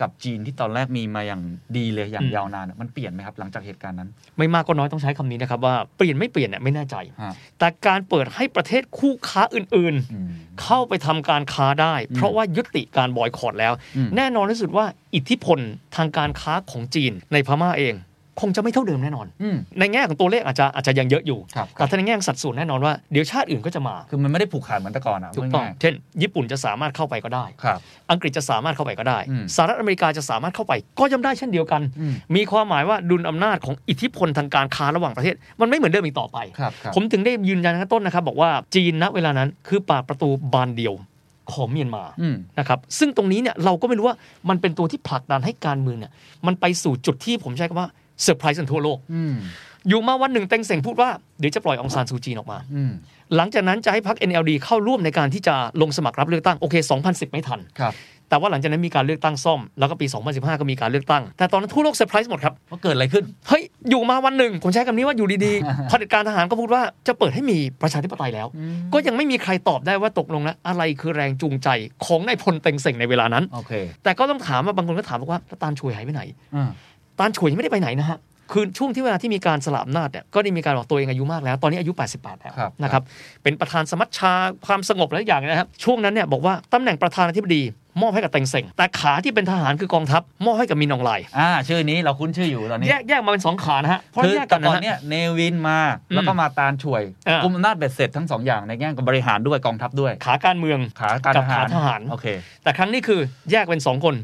กับจีนที่ตอนแรกมีมาอย่างดีเลยอย่างอืมยาวนานอะมันเปลี่ยนไหมครับหลังจากเหตุการณ์นั้น ไม่มากก็น้อยต้องใช้คำนี้นะครับว่าเปลี่ยนไม่เปลี่ยนเนี่ยไม่แน่ใจฮะแต่การเปิดให้ประเทศคู่ค้าอื่นอืมๆเข้าไปทำการค้าได้ เพราะว่ายุติการบอยคอรดแล้วอืมแน่นอนที่สุดว่าอิทธิพลทางการค้าของจีนในพม่าเอง คงจะไม่เท่าเดิมแน่นอนอืมในแง่ของตัวเลขอาจจะอาจจะยังเยอะอยู่ครับแต่ถ้าในแง่ของสัดส่วนแน่นอนว่าเดี๋ยวชาติอื่นก็จะมา คือมันไม่ได้ผูกขาดเหมือนแต่ก่อนอะถูกต้องง่ายเช่น ญี่ปุ่นจะสามารถเข้าไปก็ได้ๆครับอังกฤษจะสามารถเข้าไปก็ได้อืมสหรัฐอเมริกาจะสามารถเข้าไปก็ย่อมได้เช่นเดียวกันอืมมีความหมายว่าดุลอำนาจของอิทธิพลทางการค้าระหว่างประเทศ มันไม่เหมือนเดิมอีกต่อไปครับครับผมถึงได้ยืนยันข้างต้นนะครับบอกว่าจีนณเวลานั้นคือปากประตูบานเดียวของเมียนมาอืมนะครับซึ่งตรงนี้เนี่ยเราก็ไม่รู้ว่ามันเป็นตัวที่ผลักดันให้การเมืองเนี่ยมันไปสู่จุดที่ผมใช้คำว่า เซอร์ไพรส์กันทั่วโลกอืมอยู่มาวันหนึ่งเต็งเซ็งพูดว่าเดี๋ยวจะปล่อยอองซานซูจีออกมาอืมหลังจากนั้นจะให้พรรค NLD เข้าร่วมในการที่จะลงสมัครรับเลือกตั้งโอเค 2010 ไม่ทันครับแต่ว่าหลังจากนั้นมีการเลือกตั้งซ่อม แล้วก็ปี 2015 ก็มีการเลือกตั้ง แต่ตอนนั้นทั่วโลกเซอร์ไพรส์หมดครับ ว่าเกิดอะไรขึ้น เฮ้ย อยู่มาวันหนึ่ง ผมใช้คำนี้ว่าอยู่ดีๆเผด็จการทหารก็พูดว่าจะเปิดให้มีประชาธิปไตยแล้ว ก็ยังไม่มีใครตอบได้ว่าตกลงแล้วอะไรคือแรงจูงใจของนายพลเต็งเซ็งในเวลานั้นโอเคแต่ก็ต้องถามว่าบางคนก็ถามบอกว่าแล้วตาลช่วยหายไปไหนอ่า ตาลช่วยยังไม่ได้ไปไหนนะฮะคือช่วงที่เวลาที่มีการสลับอำนาจเนี่ยก็ได้มีการบอกตัวเองอายุมากแล้ว ตอนนี้อายุ 88 แล้วครับนะครับเป็นประธานสมัชชาความสงบหลายอย่างนะครับช่วงนั้นเนี่ยบอกว่าตำแหน่งประธานาธิบดี มอบให้กับเต็งเซ็งแต่ขาที่เป็นทหารคือกองทัพมอบให้กับมินอองไลน์อ่าชื่อนี้เราคุ้นชื่ออยู่ตอนนี้แยกแยกมาเป็นสองขานะฮะเพราะคือแยกแต่กันนะก่อนฮะเนี้ยเนวินมาแล้วก็มาตานฉ่วยอ่ากุมอำนาจเบ็ดเสร็จทั้งสองอย่างในแง่ของบริหารด้วยกองทัพด้วย ขาการเมืองขาการกับทหารขาทหารโอเคแต่ครั้งนี้คือแยกเป็นสองคน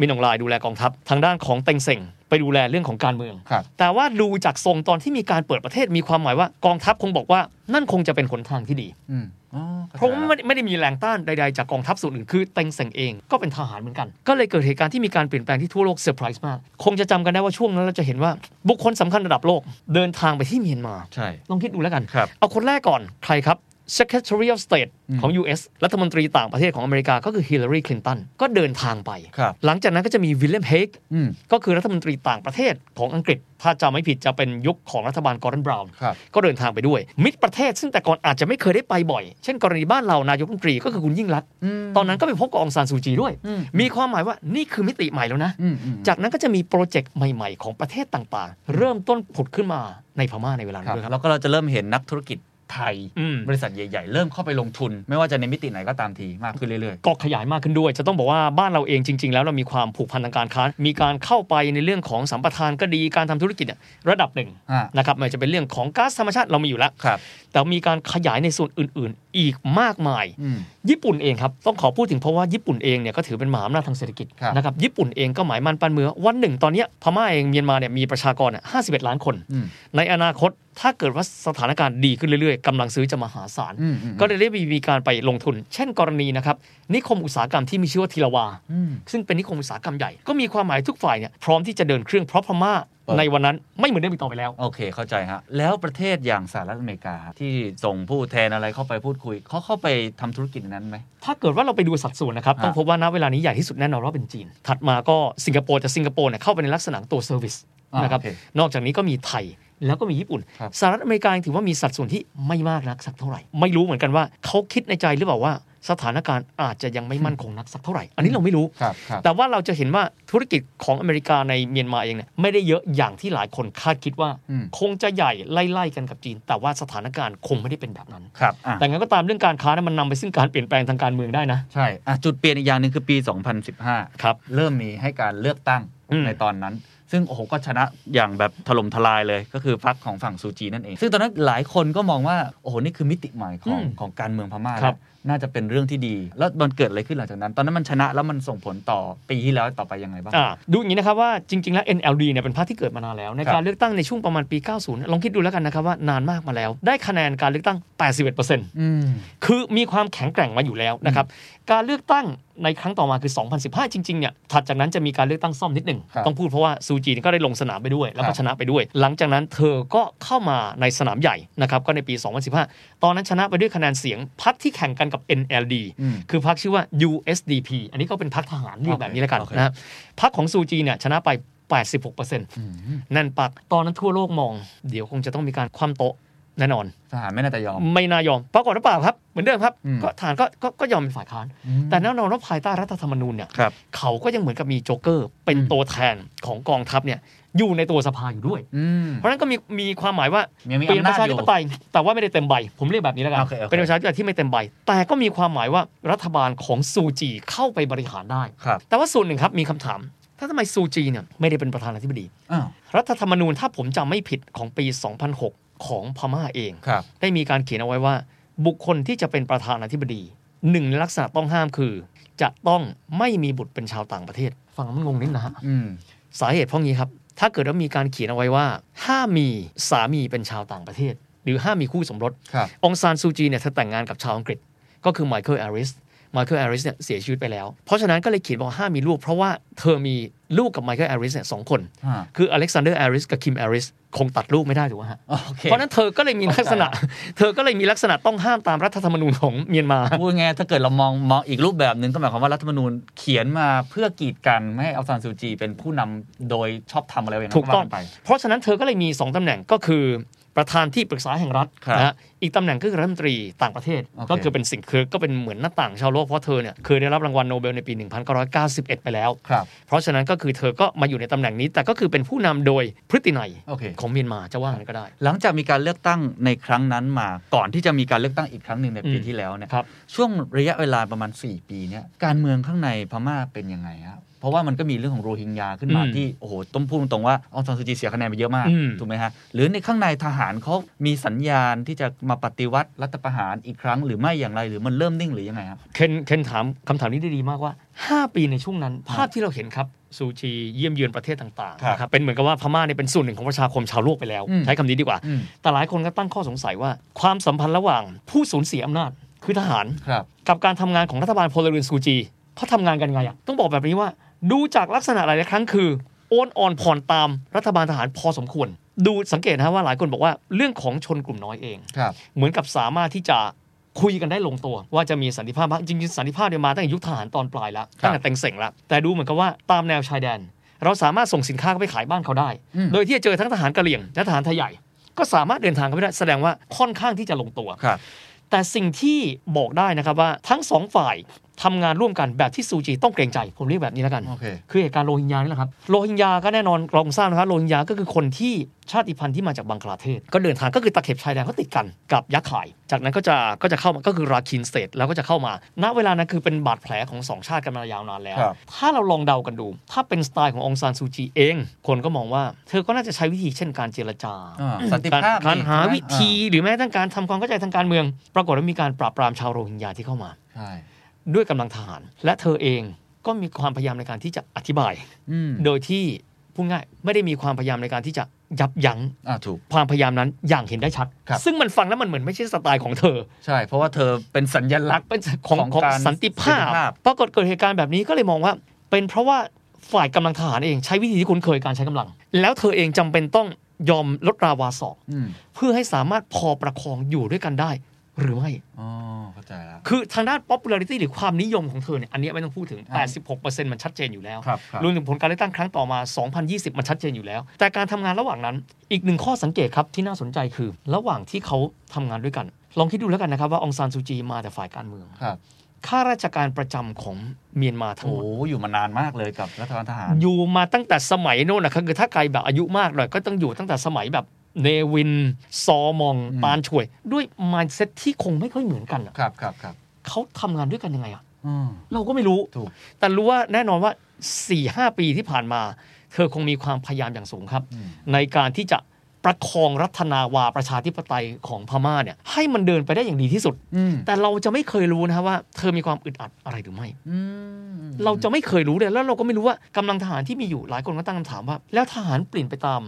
มินอ่องหล่ายดูแลกองทัพทางด้านของเต็งเซ็ง ไปดูแลเรื่องของการเมืองครับแต่ว่าดูจากทรงตอนที่มีการเปิดประเทศมีความหมายว่ากองทัพคงบอกว่านั่นคงจะเป็นหนทางที่ดีอืมอ๋อข้เพราะว่าใจไม่ได้ไม่ได้มีแรงต้านใดๆ จากกองทัพส่วนอื่นคือเต็งเซ็งเองก็เป็นทหารเหมือนกัน ก็เลยเกิดเหตุการณ์ที่มีการเปลี่ยนแปลงที่ทั่วโลกเซอร์ไพรส์มาก คงจะจำกันได้ว่าช่วงนั้นเราจะเห็นว่าบุคคลสำคัญระดับโลกเดินทางไปที่เมียนมาใช่ลองคิดดูแล้วกันครับเอาคนแรกก่อนใครครับ Secretary of State อืมของ US รัฐมนตรีต่างประเทศของอเมริกาก็คือ Hillary Clinton ก็เดินทางไปครับหลังจากนั้นก็จะมีวิลเลียมเฮกอืมก็คือรัฐมนตรีต่างประเทศของอังกฤษ ถ้าจำไม่ผิดจะเป็นยุคของรัฐบาลกอร์ดอนบราวน์ครับก็เดินทางไปด้วย มิตรประเทศซึ่งแต่ก่อนอาจจะไม่เคยได้ไปบ่อย เช่นกรณีบ้านเรานายกรัฐมนตรีก็คือคุณยิ่งรักษณ์ตอนนั้นก็ไปพบกับองซานซูจีด้วยอืมมีความหมายว่านี่คือมิติใหม่แล้วนะอืมอืมจากนั้นก็จะมีโปรเจกต์ใหม่ ๆ ของประเทศต่างๆ เริ่มต้นผุดขึ้นมาในพม่าในเวลาคนั้รับนด้วยครับแล้วก็เราจะเริ่มเห็นนักธุรกิจ ไทยอืมบริษัทใหญ่ ๆ เริ่มเข้าไปลงทุน ไม่ว่าจะในมิติไหนก็ตามทีมากขึ้นเรื่อยก็ขยายมากขึ้นด้วย จะต้องบอกว่าบ้านเราเองจริง ๆ แล้วเรามีความผูกพันทางการค้า มีการเข้าไปในเรื่องของสัมปทานก็ดีการทำธุรกิจเนี่ยระดับหนึ่งอ่านะครับไม่ว่าจะเป็นเรื่องของก๊าซธรรมชาติเรามีอยู่แล้วๆครับแต่มีการขยายในส่วนอื่น ๆ อีกมากมายอืมญี่ปุ่นเองครับต้องขอพูดถึงเพราะว่าญี่ปุ่นเองเนี่ยก็ถือเป็นมหาอำนาจทางเศรษฐกิจครับนะครับญี่ปุ่นเองก็หมายมั่นปั้นมือวันหนึ่งตอนเนี้ยพม่าเองเมียนมาเนี่ยมีประชากรเนี่ย51 ล้านคนอืมในอนาคต ถ้าเกิดว่าสถานการณ์ดีขึ้นเรื่อยๆกำลังซื้อจะมหาศาลอืมอืมก็เลยได้มีการไปลงทุน เช่นกรณีนะครับ นิคมอุตสาหกรรมที่มีชื่อว่าทีละวาอืมซึ่งเป็นนิคมอุตสาหกรรมใหญ่ ก็มีความหมายทุกฝ่ายเนี่ยพร้อมที่จะเดินเครื่องเพราะพม่าเปิดในวันนั้นไม่เหมือนเดิมอีกต่อไปแล้ว โอเคเข้าใจฮะ แล้วประเทศอย่างสหรัฐอเมริกา ที่ส่งผู้แทนอะไรเข้าไปพูดคุยเขาเข้าไปทำธุรกิจในนั้นไหม ถ้าเกิดว่าเราไปดูสัดส่วนนะครับฮะต้องพบว่าณเวลานี้ใหญ่ที่สุดแน่นอนว่าเป็นจีน ถัดมาก็สิงคโปร์แต่สิงคโปร์เนี่ยเข้าไปในลักษณะตัว service อ่านะครับโอเคนอกจากนี้ก็มีไทย แล้วก็มีญี่ปุ่นครับสหรัฐอเมริกายังถือว่ามีสัดส่วนที่ไม่มากนักสักเท่าไหร่ ไม่รู้เหมือนกันว่าเขาคิดในใจหรือเปล่าว่าสถานการณ์อาจจะยังไม่มั่นคงนักสักเท่าไหร่ อันนี้เราไม่รู้ครับครับแต่ว่าเราจะเห็นว่าธุรกิจของอเมริกาในเมียนมาเองเนี่ยไม่ได้เยอะอย่างที่หลายคนคาดคิดว่าอืมคงจะใหญ่ไล่ๆกันกับจีน แต่ว่าสถานการณ์คงไม่ได้เป็นแบบนั้นครับอะแต่งั้นก็ตามเรื่องการค้านั้นมันนำไปซึ่งการเปลี่ยนแปลงทางการเมืองได้นะ ใช่อะจุดเปลี่ยนอีกอย่างหนึ่งคือปี 2015 ครับ เริ่มมีให้การเลือกตั้งอืมในตอนนั้น ซึ่งโอ้โหก็ชนะอย่างแบบถล่มทลายเลยก็คือพรรคของฝั่งซูจีนั่นเอง ซึ่งตอนนั้นหลายคนก็มองว่าโอ้โหนี่คือมิติใหม่ของอืมของการเมืองพม่าครับแล้วน่าจะเป็นเรื่องที่ดี แล้วมันเกิดอะไรขึ้นหลังจากนั้น ตอนนั้นมันชนะแล้วมันส่งผลต่อปีที่แล้วต่อไปยังไงบ้างอ่าดูอย่างนี้นะครับว่าจริง ๆ แล้ว NLD เนี่ยเป็นพรรคที่เกิดมานานแล้ว ในครัการบเลือกตั้งในช่วงประมาณปี 90 ลองคิดดูแล้วกันนะครับว่านานมากมาแล้ว ได้คะแนนการเลือกตั้ง 81%อืมคือมีความแข็งแกร่งมาอยู่แล้วนะครับการเลือกตั้งในครั้งต่อมาคือ 2015 จริงๆ เนี่ย ถัดจากนั้นจะมีการเลือกตั้งซ่อมนิดหนึ่งครับต้องพูดเพราะว่าซูจีก็ได้ลงสนามไปด้วย แล้วคก็รับชนะไปด้วย หลังจากนั้นเธอก็เข้ามาในสนามใหญ่นะครับ ก็ในปี 2015 ตอนนั้นชนะไปด้วยคะแนนเสียงพรรคที่แข่งกันกับ NLD อืมคือพรรคชื่อว่า USDP อันนี้ก็เป็นพรรคทหารเรียกแบบนี้แล้วกันโอเคนะครับพรรคของซูจีเนี่ยชนะไป86%นั่นปักตอนนั้นทั่วโลกมอง เดี๋ยวคงจะต้องมีการคว่ำโต๊ะ แน่นอนทหารไม่น่าจะยอม ไม่น่ายอมปรากฏว่าเปล่าครับ เหมือนเดิมครับอืมก็ทหารก็ก็ก็ยอมเป็นฝ่ายค้าน แต่แน่นอนว่าภายใต้รัฐธรรมนูญเนี่ยครับเขาก็ยังเหมือนกับมีโจ๊กเกอร์ เป็นอืมตัวแทนของกองทัพเนี่ยอยู่ในตัวสภาอยู่ด้วยอืมเพราะฉะนั้นก็มีมีความหมายว่ายังมีเป็นอำปนาจระชาอธิยู่ปไตยแต่ว่าไม่ได้เต็มใบ ผมเรียกแบบนี้แล้วกันโอเคโอเคเป็นประชาธิปไตยที่ไม่เต็มใบ แต่ก็มีความหมายว่ารัฐบาลของซูจีเข้าไปบริหารได้ครับแต่ว่าส่วนหนึ่งครับมีคำถามถ้าทำไมซูจีเนี่ยไม่ได้เป็นประธานาธิบดีอ้าวรัฐธรรมนูญถ้าผมจำไม่ผิดของปี 2006 ของพม่าเองครับได้มีการเขียนเอาไว้ว่า บุคคลที่จะเป็นประธานาธิบดีหนึ่งในลักษณะต้องห้ามคือ จะต้องไม่มีบุตรเป็นชาวต่างประเทศ ฟังแล้วมันงงนิดนะฮะอืมสาเหตุเพราะงี้ครับ ถ้าเกิดว่ามีการเขียนเอาไว้ว่าห้ามมีสามีเป็นชาวต่างประเทศ หรือห้ามมีคู่สมรสครับอองซานซูจีเนี่ยเธอแต่งงานกับชาวอังกฤษ ก็คือไมเคิลแอริสไมเคิลแอริสเนี่ยเสียชีวิตไปแล้ว เพราะฉะนั้นก็เลยเขียนบอกห้ามมีลูก เพราะว่าเธอมีลูกกับไมเคิลแอริสเนี่ยสองคนฮะคืออเล็กซานเดอร์แอริสกับคิมแอริส คงตัดลูกไม่ได้ถูกไหมฮะโอเคเพราะฉะนั้นเธอก็เลยมีลักษณะ เธอก็เลยมีลักษณะต้องห้ามตามรัฐธรรมนูญของเมียนมาพูดง่ายๆถ้าเกิดเรามองมองอีกรูปแบบหนึ่งก็หมายความว่ารัฐธรรมนูญเขียนมาเพื่อกีดกันไม่ให้อัลซานซูจีเป็นผู้นำโดยชอบทำอะไรอย่างนั้นถูกต้องว่าไป เพราะฉะนั้นเธอก็เลยมี 2ตำแหน่งก็คือ ประธานที่ปรึกษาแห่งรัฐครับนะฮะอีกตำแหน่งก็คือรัฐมนตรีต่างประเทศโอเคก็คือเป็นสิ่งคือก็เป็นเหมือนหน้าต่างชาวโลกเพราะเธอเนี่ยเคยได้รับรางวัลโนเบลในปี 1991 ไปแล้วครับเพราะฉะนั้นก็คือเธอก็มาอยู่ในตำแหน่งนี้ แต่ก็คือเป็นผู้นำโดยพฤตินัยโอเคของเมียนมาจะว่างั้นก็ได้ หลังจากมีการเลือกตั้งในครั้งนั้นมาก่อนที่จะมีการเลือกตั้งอีกครั้งหนึ่งในปีอืมที่แล้วเนี่ยครับช่วงระยะเวลาประมาณ 4 ปีเนี่ยการเมืองข้างในพม่าเป็นยังไงครับ เพราะว่ามันก็มีเรื่องของโรฮิงญาขึ้นมาอืมที่โอ้โหต้องพูดตรงๆว่าอองซานซูจีเสียคะแนนไปเยอะมากอืมถูกไหมฮะหรือในข้างในทหารเขามีสัญญาณที่จะมาปฏิวัติรัฐประหารอีกครั้งหรือไม่อย่างไรหรือมันเริ่มนิ่งหรือยังไงครับเคนเคนถามคำถามนี้ได้ดีมากว่า 5 ปีในช่วงนั้น ภาพที่เราเห็นครับซูจีเยี่ยมเยือนประเทศต่างครับๆนะครับเป็นเหมือนกับว่าพม่าเนี่ยเป็นส่วนหนึ่งของประชาคมชาวโลกไปแล้วอืมใช้คำนี้ดีกว่าอืมแต่หลายคนก็ตั้งข้อสงสัยว่า ความสัมพันธ์ระหว่างผู้สูญเสียอำนาจคือทหารครับกับการทำงานของรัฐบาลพลเรือนซูจีเขาทำงานกันไงอะต้องบอกแบบนี้ว่า ดูจากลักษณะหลายๆครั้งคือ โอนอ่อนผ่อนตามรัฐบาลทหารพอสมควร ดูสังเกตนะว่าหลายคนบอกว่าเรื่องของชนกลุ่มน้อยเองครับเหมือนกับสามารถที่จะคุยกันได้ลงตัว ว่าจะมีสันติภาพบ้างจริงๆสันติภาพเนี่ยมาตั้งแต่ยุคทหารตอนปลายแล้วครับตั้งแต่เต็งเส่งแล้วแต่ดูเหมือนกับว่าตามแนวชายแดน เราสามารถส่งสินค้าเข้าไปขายบ้านเขาได้อืมโดยที่จะเจอทั้งทหารกะเหรี่ยงและทหารไทยใหญ่ ก็สามารถเดินทางเข้าไปได้แสดงว่าค่อนข้างที่จะลงตัวครับแต่สิ่งที่บอกได้นะครับว่าทั้งสองฝ่ายทำงานร่วมกันแบบที่ซูจีต้องเกรงใจ ผมเรียกแบบนี้แล้วกันโอเคคือเหตุการณ์โรฮิงญานี่แหละครับโรฮิงญาก็แน่นอนลองทราบนะครับโรฮิงญาก็คือคนที่ชาติพันธุ์ที่มาจากบังกลาเทศ ก็เดินทางก็คือตะเข็บชายแดนเขาติดกันกับยักษ์ข่าย จากนั้นก็จะก็จะเข้ามาก็คือ Rakhine State แล้วก็จะเข้ามา ณเวลานั้นคือเป็นบาดแผลของสองชาติกันมายาวนานแล้วครับถ้าเราลองเดากันดู ถ้าเป็นสไตล์ขององซานซูจีเอง คนก็มองว่าเธอก็น่าจะใช้วิธีเช่นการเจรจาอ่าสันติการภาพการนี่หาใช่ไหมวิธีหรือแม้กระทั่งการทำความเข้าใจทางการเมือง ปรากฏว่ามีการปราบปรามชาวโรฮิงญาที่เข้ามาใช่ ด้วยกำลังทหาร และเธอเองก็มีความพยายามในการที่จะอธิบายอืมโดยที่พูดง่ายไม่ได้มีความพยายามในการที่จะยับยั้งอ่าถูกความพยายามนั้นอย่างเห็นได้ชัดครับซึ่งมันฟังแล้วมันเหมือนไม่ใช่สไตล์ของเธอ ใช่ เพราะว่าเธอเป็นสัญลักษณ์เป็นของของของการสันติภาสันติพภาพ ปรากฏเกิดเหตุการณ์แบบนี้ก็เลยมองว่า เป็นเพราะว่าฝ่ายกำลังทหารเองใช้วิธีที่คุ้นเคยการใช้กำลัง แล้วเธอเองจำเป็นต้องยอมลดราวาสอกอืมเพื่อให้สามารถพอประคองอยู่ด้วยกันได้ หรือไม่อ๋อเข้าใจแล้ว คือทางด้าน popularity หรือความนิยมของเธอเนี่ยอันเนี้ยไม่ต้องพูดถึงอ่า86%มันชัดเจนอยู่แล้วครับครับรวมถึงผลการเลือกตั้งครั้งต่อมา 2020 มันชัดเจนอยู่แล้ว แต่การทำงานระหว่างนั้น อีกหนึ่งข้อสังเกตครับที่น่าสนใจคือ ระหว่างที่เขาทำงานด้วยกัน ลองคิดดูแล้วกันนะครับว่าองซานซูจีมาแต่ฝ่ายการเมืองครับข้าราชการประจำของเมียนมาทั้งโอ้หมดอยู่มานานมากเลยกับรัฐบาลทหาร อยู่มาตั้งแต่สมัยโน่นนะครับคือถ้าใครแบบอายุมากหน่อยก็ต้องอยู่ตั้งแต่สมัยแบบ เนวิน ซอมองอืมปานช่วย ด้วย mindset ที่คงไม่ค่อยเหมือนกันอะครับครับครับเขาทำงานด้วยกันยังไงอะอืม เราก็ไม่รู้ ถูก แต่รู้ว่าแน่นอนว่า4ี่หปีที่ผ่านมา เธอคงมีความพยายามอย่างสูงครับ อืม ในการที่จะประคองรัฐนาวาประชาธิปไตยของพม่าเนี่ยให้มันเดินไปได้อย่างดีที่สุด อืมแต่เราจะไม่เคยรู้นะครับว่าเธอมีความอึดอัดอะไรหรือไม่ อืมเราจะไม่เคยรู้เลยแล้วเราก็ไม่รู้ว่ากำลังทหารที่มีอยู่หลายคนก็ตั้งคำถามว่า แล้วทหารเปลี่ยนไปตาม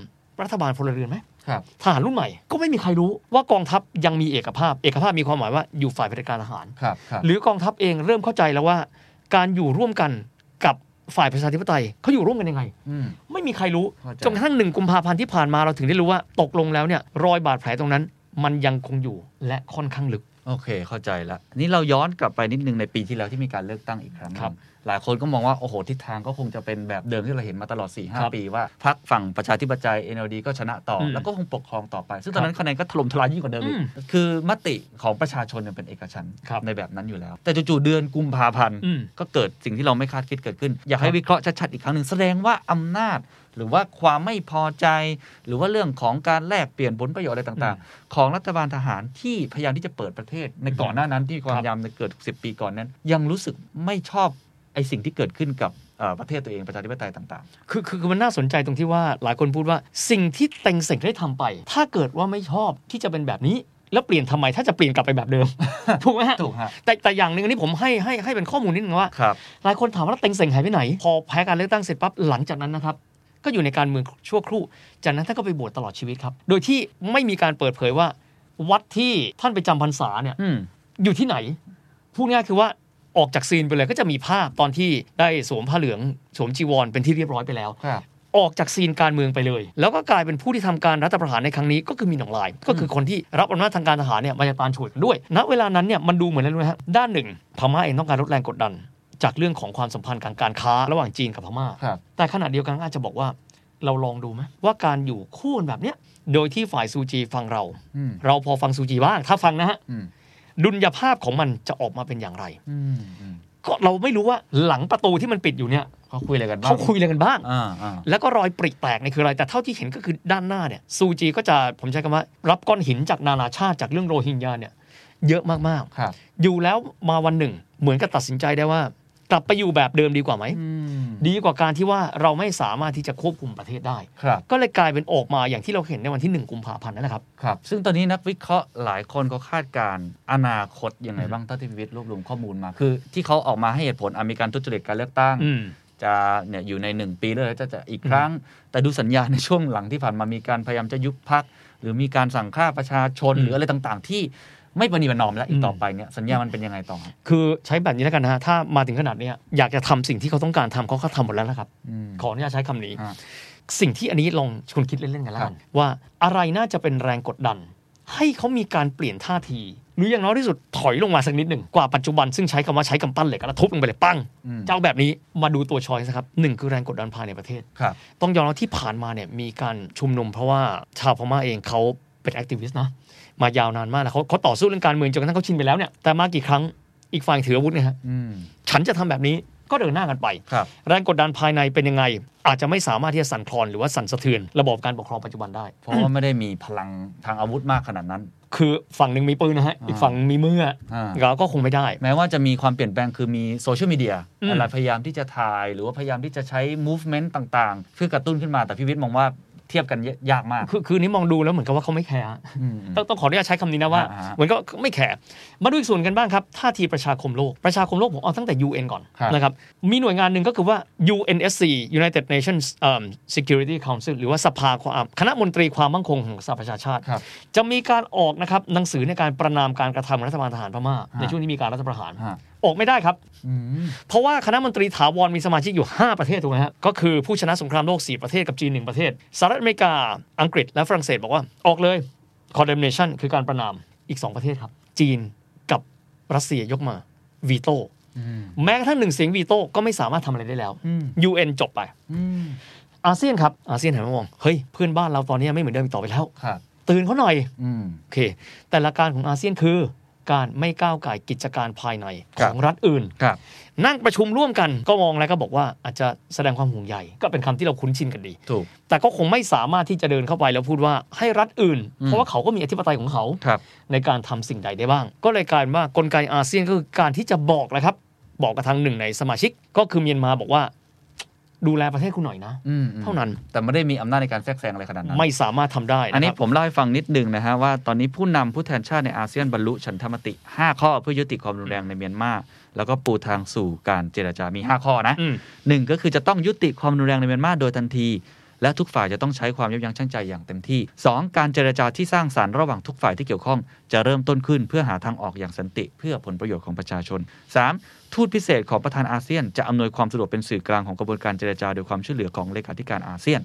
รัฐบาลพลเรือนไหมครับ ทหารรุ่นใหม่ ก็ไม่มีใครรู้ว่ากองทัพยังมีเอกภาพ เอกภาพมีความหมายว่าอยู่ฝ่ายเผด็จการทหารครับครับหรือกองทัพเองเริ่มเข้าใจแล้วว่า การอยู่ร่วมกันกับฝ่ายประชาธิปไตยเขาอยู่ร่วมกันยังไงอืมไม่มีใครรู้เข้าใจจนกระทั่งหนึ่งกุมภาพันธ์ที่ผ่านมาเราถึงได้รู้ว่าตกลงแล้วเนี่ยรอยบาดแผลตรงนั้น มันยังคงอยู่และค่อนข้างลึกโอเค เข้าใจแล้วนี่เราย้อนกลับไปนิดนึงในปีที่แล้วที่มีการเลือกตั้งอีกครั้งหนึ่งครับ หลายคนก็มองว่าโอ้โหทิศทางก็คงจะเป็นแบบเดิมที่เราเห็นมาตลอด4ี่หครับปีว่าพรรคฝั่งประชาธิปไตย NLD ก็ชนะต่ออมแล้วก็คงปกครองต่อไป ซึ่งตอนนั้นคะแนนก็ถล่มทลายยิ่งกว่าเดิมอีกอืมคือมติของประชาชนเนี่ยเป็นเอกฉันท์ครับในแบบนั้นอยู่แล้ว แต่จู่ๆเดือนกุมภาพันธ์อืมก็เกิดสิ่งที่เราไม่คาดคิดเกิดขึ้น อยากให้ครับวิเคราะห์ชัดๆอีกครั้งหนึ่งแสดงว่าอำนาจหรือว่าความไม่พอใจ หรือว่าเรื่องของการแลกเปลี่ยนผลประโยชน์อะไรต่างๆ ของรัฐบาลทหารที่พยายามที่จะเปิดประเทศ ในก่อนหน้านั้นที่ความครับพยายามในเกิด 10 ปีก่อนนั้น ยังรู้สึกไม่ชอบ ไอ้สิ่งที่เกิดขึ้นกับเอ่อประเทศตัวเองประชาธิปไตยต่างคือคือคือมันน่าสนใจตรงที่ว่าหลายคนพูดว่าสิ่งที่เต็งเสงได้ทำไป ถ้าเกิดว่าไม่ชอบที่จะเป็นแบบนี้แล้วเปลี่ยนทำไมถ้าจะเปลี่ยนกลับไปแบบเดิม ถูกไหมฮะๆถูกฮะแต่แต่อย่างหนึ่งอันนี้ผมให้ให้ให้เป็นข้อมูลนิดนึงว่าครับหลายคนถามว่าแล้วเต็งเสงหายไปไหน พอแพ้การเลือกตั้งเสร็จปั๊บหลังจากนั้นนะครับก็อยู่ในการเมืองชั่วครู่ จากนั้นท่านก็ไปบวชตลอดชีวิตครับ โดยที่ไม่มีการเปิดเผยว่า วัดที่ท่านไปจำพรรษาเนี่ยอืมอยู่ที่ไหนพูดง่ายคือว่า ออกจากซีนไปเลยก็จะมีภาพตอนที่ได้สวมผ้าเหลืองสวมจีวรเป็นที่เรียบร้อยไปแล้วครับออกจากซีนการเมืองไปเลย แล้วก็กลายเป็นผู้ที่ทำการรัฐประหารในครั้งนี้ก็คือมีหนองลาย ก็คือคนที่รับอำนาจทางการทหารเนี่ยมาจากปานฉวยกันด้วย ณ เวลานั้นเนี่ยมันดูเหมือนอะไรรู้ไหมฮะด้านหนึ่งพม่าเองต้องการลดแรงกดดัน จากเรื่องของความสัมพันธ์ทางการค้าระหว่างจีนกับพม่าครับแต่ขณะเดียวกันก็อาจจะบอกว่าเราลองดูไหมว่าการอยู่คู่กันแบบเนี้ยโดยที่ฝ่ายซูจีฟังเราอืมเราพอฟังซูจีบ้างถ้าฟังนะฮะอืม ดุลยภาพของมันจะออกมาเป็นอย่างไรอืมอืมก็เราไม่รู้ว่าหลังประตูที่มันปิดอยู่เนี่ยเขาคุยอะไรกันบ้างเขาคุยอะไรกันบ้างอ่าอ่าแล้วก็รอยปริแตกเนี่ยคืออะไร แต่เท่าที่เห็นก็คือด้านหน้าเนี่ย ซูจีก็จะผมใช้คำว่า รับก้อนหินจากนานาชาติจากเรื่องโรฮิงญาเนี่ย เยอะมากครับๆอยู่แล้วมาวันหนึ่ง เหมือนกับตัดสินใจได้ว่า กลับไปอยู่แบบเดิมดีกว่าไหมอืมดีกว่าการที่ว่าเราไม่สามารถที่จะควบคุมประเทศได้ครับก็เลยกลายเป็นออกมาอย่างที่เราเห็นในวันที่หนึ่งกุมภาพันธ์นั่นแหละครับครับ ซึ่งตอนนี้นักวิเคราะห์หลายคนก็คาดการณ์อนาคตยังไงบ้างเท่าที่พิวิทย์รวบรวมข้อมูลมา คือ ที่เขาออกมาให้เหตุผลอะมีการทุจริตการเลือกตั้งอืมจะเนี่ยอยู่ในหนึ่งปีเลยจะจะอีกครั้ง แต่ดูสัญญาณในช่วงหลังที่ผ่านมามีการพยายามจะยุบพักหรือมีการสั่งฆ่าประชาชนอืมหรืออะไรต่างๆ ที่ ไม่ปฏิบัตินอมแล้วอีอืกมต่อไปเนี่ยสัญญามันเป็นยังไงต่อ คือใช้แบบนี้แล้วกันนะฮะถ้ามาถึงขนาดเนี้ยอยากจะทำสิ่งที่เขาต้องการทำเขาก็ทำหมดแล้วนะครับอืมขออนุญาตใช้คำนี้อ่าสิ่งที่อันนี้ลองชวนคิดเล่นๆกันแล้วกัครันบว่าอะไรน่าจะเป็นแรงกดดัน ให้เขามีการเปลี่ยนท่าที หรืออย่างน้อยที่สุดถอยลงมาสักนิดหนึ่งกว่าปัจจุบันซึ่งใช้คำว่าใช้กำปั้นเหล็กแล้วทุบลงไปเลยปั้งอืมเจ้าแบบนี้มาดูตัวชอยส์นะครับหนึ่งคือแรงกดดันภายในประเทศครับต้องยอมรับที่ผ่านมาเนี่ยมีการชุมนุม เพราะว่าชาวพม่าเองเขาเป็นแอคทิวิสต์นะ มายาวนานมากแล้วเขาเขาต่อสู้เรื่องการเมืองจนกระทั่งเขาชินไปแล้วเนี่ยแต่มากี่ครั้งอีกฝ่ายถืออาวุธนะฮะอืมฉันจะทำแบบนี้ก็เดินหน้ากันไปครับแรงกดดันภายในเป็นยังไง อาจจะไม่สามารถที่จะสั่นคลอนหรือว่าสั่นสะเทือนระบบการปกครองปัจจุบันได้ เพราะว่าไม่ได้มีพลังทางอาวุธมากขนาดนั้น คือฝั่งหนึ่งมีปืนนะฮะอ่าอีกฝั่งมีมืออะอ่าเราก็คงไม่ได้ แม้ว่าจะมีความเปลี่ยนแปลงคือมีโซเชียลมีเดียอืมอะไรพยายามที่จะถ่าย หรือว่าพยายามที่จะใช้ movement ต่างๆ เพื่อกระตุ้นขึ้นมาแต่พี่วิทย์มองว่าเทียบกันยากมาก คือคือนี้มองดูแล้วเหมือนกับว่าเขาไม่ care อืมต้องต้องขออนุญาตใช้คำนี้นะว่าอ่าฮะเหมือนก็ไม่ care มาดูอีกส่วนกันบ้างครับท่าทีประชาคมโลกประชาคมโลกผมเอาตั้งแต่ UN ก่อนครับนะครับมีหน่วยงานหนึ่งก็คือว่า UNSC United Nations um, Security Council หรือว่าสภาความคณะมนตรีความมั่นคงของสหประชาชาติครับจะมีการออกนะครับหนังสือในการประณามการกระทำของรัฐบาลทหารพม่าฮะในช่วงที่มีการรัฐประหารฮะ ออกไม่ได้ครับอืมเพราะว่าคณะมนตรีถาวรมีสมาชิกอยู่ 5 ประเทศถูกไหมฮะก็คือผู้ชนะสงครามโลก 4 ประเทศกับจีน 1 ประเทศสหรัฐอเมริกาอังกฤษและฝรั่งเศสบอกว่าออกเลย condemnation คือการประนามอีก 2 ประเทศครับ จีนกับรัสเซียยกมาวีโต้อืมแม้กระทั่งหนึ่งเสียงวีโต้ก็ไม่สามารถทำอะไรได้แล้วอืม UN จบไปอืมอาเซียนครับอาเซียนหันมามองเฮ้ยเพื่อนบ้านเราตอนนี้ไม่เหมือนเดิมอีกต่อไปแล้วครับตื่นเขาหน่อยอืมโอเค แต่ละการของอาเซียนคือ การไม่ก้าวไก่ายกิจการภายในครัขบองรัฐอื่นครับนั่งประชุมร่วมกันก็มองแล้วก็บอกว่าอาจจะแสดงความห่วงใยก็เป็นคำที่เราคุ้นชินกันดีถูกแต่ก็คงไม่สามารถที่จะเดินเข้าไปแล้วพูดว่าให้รัฐอื่นอืมเพราะว่าเขาก็มีอธิปไตยของเขาครับในการทำสิ่งใดได้บ้าง ก็เลยกลายเป็นว่ากลไกอาเซียนก็คือการที่จะบอกแหละครับบอกกับทางหนึ่งในสมาชิกก็คือเมียนมาบอกว่า ดูแลประเทศคุณหน่อยนะอืมเท่านั้นแต่ไม่ได้มีอำนาจในการแทรกแซงอะไรขนาดนั้น ไม่สามารถทำได้ะอันนี้ครับผมเล่าให้ฟังนิดนึงนะฮะว่าตอนนี้ผู้นำผู้แทนชาติในอาเซียนบรรลุฉันทามติ 5 ข้อเพื่อยุติความรุนแรงในเมียนมาแล้วก็ปูทางสู่การเจรจามี 5 ข้อนะอืมหนึ่งก็คือจะต้องยุติความรุนแรงในเมียนมาโดยทันที และทุกฝ่ายจะต้องใช้ความยับยั้งชั่งใจอย่างเต็มที่ 2. การเจรจาที่สร้างสารรค์ระหว่างทุกฝ่ายที่เกี่ยวข้อง จะเริ่มต้นขึ้นเพื่อหาทางออกอย่างสันติ เพื่อผลประโยชน์ของประชาชน 3. ทูตพิเศษของประธานอาเซียน จะอำนวยความสะดวกเป็นสื่อกลางของกระบวนการเจรจาโดยความช่วยเหลือของเลขาธิการอาเซียน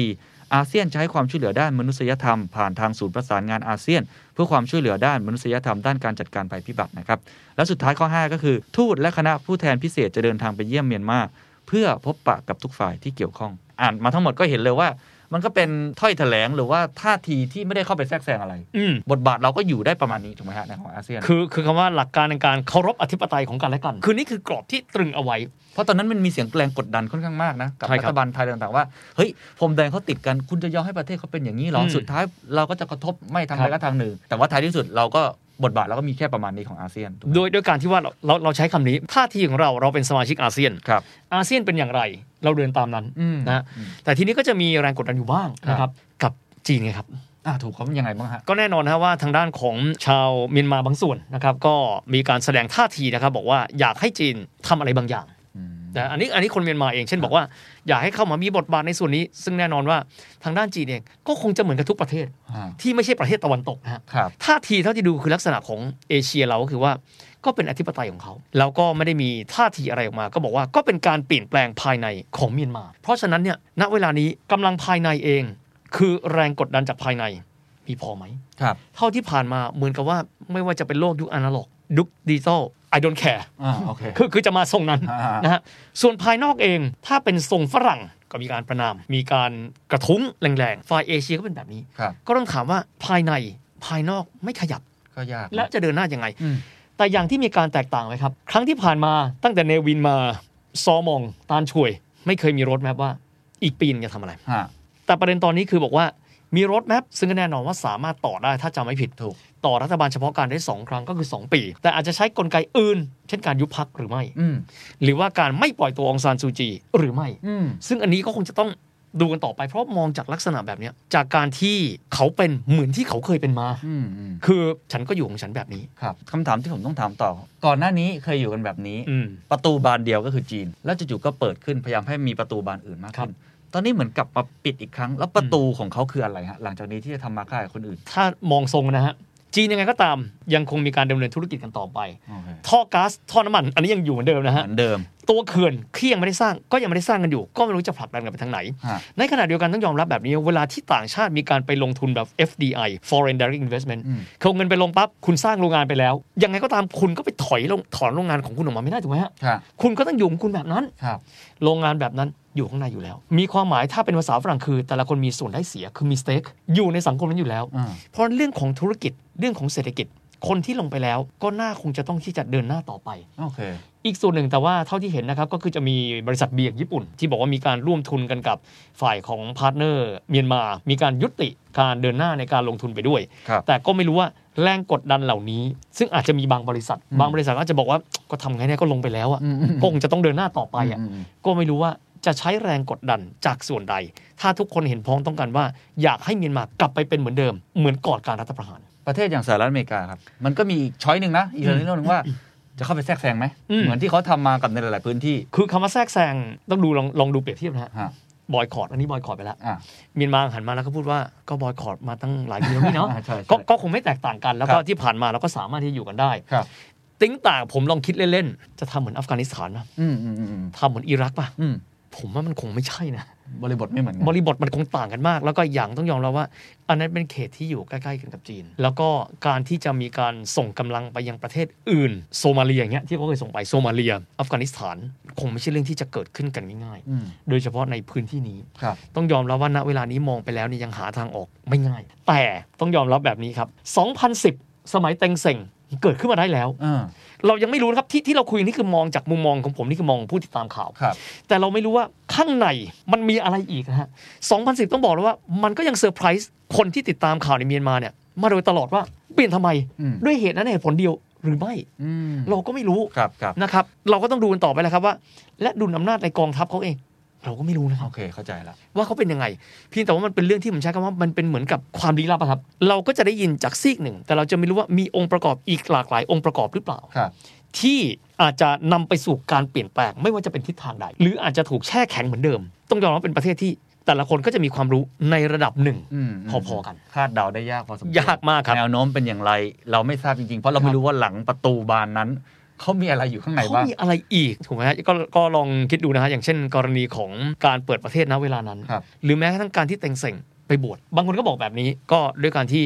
4. อาเซียนจะให้ความช่วยเหลือด้านมนุษยธรรม ผ่านทางศูนย์ประสานงานอาเซียน เพื่อความช่วยเหลือด้านมนุษยธรรมด้านการจัดการภัยพิบัตินะครับและสุดท้ายข้อ 5 ก็คือ ทูตและคณะผู้แทนพิเศษจะเดินทางไปเยี่ยมเมียนมาเพื่อพบปะกับทุกฝ่ายที่เกี่ยวข้อง อ่านมาทั้งหมดก็เห็นเลยว่า มันก็เป็นถ้อยแถลงหรือว่าท่าทีที่ไม่ได้เข้าไปแทรกแซงอะไรอืมบทบาทเราก็อยู่ได้ประมาณนี้ถูกไหมฮะในของอาเซียน คือคือคำว่าหลักการในการเคารพอธิปไตยของกันและกัน คือนี่คือกรอบที่ตรึงเอาไว้ เพราะตอนนั้นมันมีเสียงแรงกดดันค่อนข้างมากนะกับใช่รัครับฐบาลไทยต่างๆว่าเฮ้ยพรมแดงเขาติดกันคุณจะยอมให้ประเทศเขาเป็นอย่างนี้เหรออืมสุดท้ายเราก็จะกระทบไม่ทางครัใดบก็ทางหนึ่ง แต่ว่าท้ายที่สุดเราก็ บทบาทเราก็มีแค่ประมาณนี้ของอาเซียนถูกไหมโดยโดยการที่ว่าเราเราเราใช้คำนี้ท่าทีของเราเราเป็นสมาชิกอาเซียนครับอาเซียนเป็นอย่างไร เราเดินตามนั้นอืมนะฮะอืมแต่ทีนี้ก็จะมีแรงกดดันอยู่บ้างครับนะครับกับจีนไงครับอ่าถูกเขายังไงบ้างฮะก็แน่นอนนะว่าทางด้านของชาวเมียนมาบางส่วนนะครับ ก็มีการแสดงท่าทีนะครับ บอกว่าอยากให้จีนทำอะไรบางอย่างอืม แต่อันนี้อันนี้คนเมียนมาเองเช่นบอกว่า อยากให้เข้ามามีบทบาทในส่วนนี้ ซึ่งแน่นอนว่าทางด้านจีนเองก็คงจะเหมือนกับทุกประเทศอ่าที่ไม่ใช่ประเทศตะวันตกนะฮะครับท่าทีเท่าที่ดูคือลักษณะของเอเชียเราก็คือว่าก็เป็นอธิปไตยของเขา แล้วก็ไม่ได้มีท่าทีอะไรออกมา ก็บอกว่าก็เป็นการเปลี่ยนแปลงภายในของเมียนมา เพราะฉะนั้นเนี่ยณเวลานี้กำลังภายในเอง คือแรงกดดันจากภายในมีพอไหมครับ เท่าที่ผ่านมาเหมือนกับว่าไม่ว่าจะเป็นโลกยุคอนาล็อก ยุคดิจิตอล I don't care อ่าโอเคคือคือจะมาทรงนั้นอ่านนะฮะส่วนภายนอกเองถ้าเป็นทรงฝรั่งก็มีการประนาม มีการกระทุ้งแรงๆฝ่ายเอเชียก็เป็นแบบนี้ครับก็ต้องถามว่าภายในภายนอกไม่ขยับก็ยากและจะเดินหน้ายังไงอืมแต่อย่างที่มีการแตกต่างไหมครับ ครั้งที่ผ่านมาตั้งแต่เนวินมาซอมองตานช่วย ไม่เคยมีรถแมพว่าอีกปีนึงจะทำอะไรฮะแต่ประเด็นตอนนี้คือบอกว่า มีรถแมพซึ่งก็แน่นอนว่าสามารถต่อได้ถ้าจำไม่ผิดถูก ต่อรัฐบาลเฉพาะการได้ 2 ครั้งก็คือ 2 ปี แต่อาจจะใช้กลไกอื่น เช่นการยุบพักหรือไม่อืมหรือว่าการไม่ปล่อยตัวองซานซูจีหรือไม่อืมซึ่งอันนี้ก็คงจะต้องดูกันต่อไปเพราะมองจากลักษณะแบบเนี้ยจากการที่เขาเป็นเหมือนที่เขาเคยเป็นมาอืมอืมคือฉันก็อยู่ของฉันแบบนี้ครับคำถามที่ผมต้องถามต่อ ก่อนหน้านี้เคยอยู่กันแบบนี้อืมประตูบานเดียวก็คือจีน แล้วจู่ๆก็เปิดขึ้นพยายามให้มีประตูบานอื่นมากครัขึ้บน ตอนนี้เหมือนกลับมาปิดอีกครั้ง แล้วประตูของเขาคืออะไรฮะ หลังจากนี้ที่จะทำมาค้ากับคนอื่น ถ้ามองทรงนะฮะจีนยังไงก็ตามยังคงมีการดำเนินธุรกิจกันต่อไป โอเคท่อก๊าซท่อน้ำมัน อันนี้ยังอยู่เหมือนเดิมนะเหฮะ มือนเดิมตัวเขื่อนที่ยังไม่ได้สร้างก็ยังไม่ได้สร้างกันอยู่ ก็ไม่รู้จะผลักดันกันไปทางไหน ฮะในขณะเดียวกันต้องยอมรับแบบนี้ เวลาที่ต่างชาติมีการไปลงทุนแบบ FDI Foreign Direct Investment อืมเขาเอาเงินไปลงปั๊บคุณสร้างโรงงานไปแล้ว ยังไงก็ตามคุณก็ไปถอยลงถอนโรงงานของคุณออกมาไม่ได้ถูกไหมฮะครับคุณก็ต้องอยู่ของคุณแบบนั้น ครับ โรงงานแบบนั้น อยู่ข้างในอยู่แล้ว มีความหมายถ้าเป็นภาษาฝรั่งคือ แต่ละคนมีส่วนได้เสียคือมีสเต็กอยู่ในสังคมนั้นอยู่แล้วอ่าเพราะเรื่องของธุรกิจเรื่องของเศรษฐกิจ คนที่ลงไปแล้วก็น่าคงจะต้องที่จะเดินหน้าต่อไปโอเคอีกส่วนหนึ่งแต่ว่าเท่าที่เห็นนะครับ ก็คือจะมีบริษัทเบียร์ญี่ปุ่น ที่บอกว่ามีการร่วมทุนกันกับฝ่ายของ partner เมียนมา มีการยุติการเดินหน้าในการลงทุนไปด้วยครับแต่ก็ไม่รู้ว่าแรงกดดันเหล่านี้ ซึ่งอาจจะมีบางบริษัทอืมบางบริษัทก็อาจจะบอกว่าก็ทำไงเนี่ยก็ลงไปแล้วอะอืมอืมก็คงจะต้องเดินหน้าต่อไปอะอืมอืมก็ไม่รู้ว่า จะใช้แรงกดดันจากส่วนใด ถ้าทุกคนเห็นพ้องต้องกันว่า อยากให้เมียนมากลับไปเป็นเหมือนเดิม เหมือนก่อนการรัฐประหาร ประเทศอย่างสหรัฐอเมริกาครับ มันก็มีอีก choice หนึ่งนะ อีกเรื่องหนึ่งว่าจะเข้าไปแทรกแซงไหมอืมเหมือนที่เขาทำมากับในหลาย ๆ พื้นที่ คือคำว่าแทรกแซงต้องดูลองลองดูเปรียบเทียบนะฮะฮะ boycott อันนี้ boycott ไปแล้วอะเมียนมาหันมาแล้วก็พูดว่าก็ boycott มาตั้งหลายปีแล้วนี่เนาะอ่าใช่ใช่ก็ก็คงไม่แตกต่างกันแล้วก็ครับที่ผ่านมาเราก็สามารถที่จะอยู่กันได้ครับติ้งต่างผมลองคิดเล่น ๆ จะทำเหมือนอัฟกานิสถานป่ะอืมอืมอืมอืมทำเหมือนอิรักป่ะอืม ผมว่ามันคงไม่ใช่นะ บริบทไม่เหมือนกันบริบทมันคงต่างกันมาก แล้วก็อย่างต้องยอมรับว่า อันนั้นเป็นเขตที่อยู่ใกล้ๆกันกับจีน แล้วก็การที่จะมีการส่งกำลังไปยังประเทศอื่น โซมาเลียอย่างเงี้ยที่เขาเคยส่งไปโซมาเลีย อัฟกานิสถาน คงไม่ใช่เรื่องที่จะเกิดขึ้นกันง่ายอืมๆโดยเฉพาะในพื้นที่นี้ครับต้องยอมรับว่าณเวลานี้มองไปแล้วนี่ยังหาทางออกไม่ง่าย แต่ต้องยอมรับแบบนี้ครับ 2010 สมัยเต็งเซ็ง เกิดขึ้นมาได้แล้วอ่าเรายังไม่รู้นะครับที่ที่เราคุยนี่คือมองจากมุมมองของผมนี่คือมองผู้ติดตามข่าวครับแต่เราไม่รู้ว่าข้างในมันมีอะไรอีกนะฮะ 2010 ต้องบอกเลยว่ามันก็ยังเซอร์ไพรส์คนที่ติดตามข่าวในเมียนมาเนี่ย มาโดยตลอดว่าเปลี่ยนทำไมอืมด้วยเหตุนั้นเหตุผลเดียวหรือไม่อืมเราก็ไม่รู้ครับครับนะครับ เราก็ต้องดูกันต่อไปแล้วครับว่า และดุลอำนาจในกองทัพเขาเอง เราก็ไม่รู้นะครับโอเคเข้าใจแล้วว่าเขาเป็นยังไงเพียงแต่ว่ามันเป็นเรื่องที่ผมใช้คำว่ามันเป็นเหมือนกับความลี้ลับอะครับเราก็จะได้ยินจากซีกหนึ่ง แต่เราจะไม่รู้ว่ามีองค์ประกอบอีกหลากหลายองค์ประกอบหรือเปล่าครับที่อาจจะนำไปสู่การเปลี่ยนแปลง ไม่ว่าจะเป็นทิศทางใด หรืออาจจะถูกแช่แข็งเหมือนเดิม ต้องยอมรับว่าเป็นประเทศที่แต่ละคนก็จะมีความรู้ในระดับหนึ่งอืมพอๆกัน คาดเดาได้ยากพอสมควรยากมากครับแนวโน้มเป็นอย่างไร เราไม่ทราบจริงๆ เพราะเราไม่รู้ว่าหลังประตูบานนั้น เขามีอะไรอยู่ข้างในเขาบ้างมีอะไรอีกถูกไหมฮะก็ก็ลองคิดดูนะฮะอย่างเช่น กรณีของการเปิดประเทศณเวลานั้นครับหรือแม้กระทั่งการที่เต็งเส่งไปบวชบางคนก็บอกแบบนี้ก็ด้วยการที่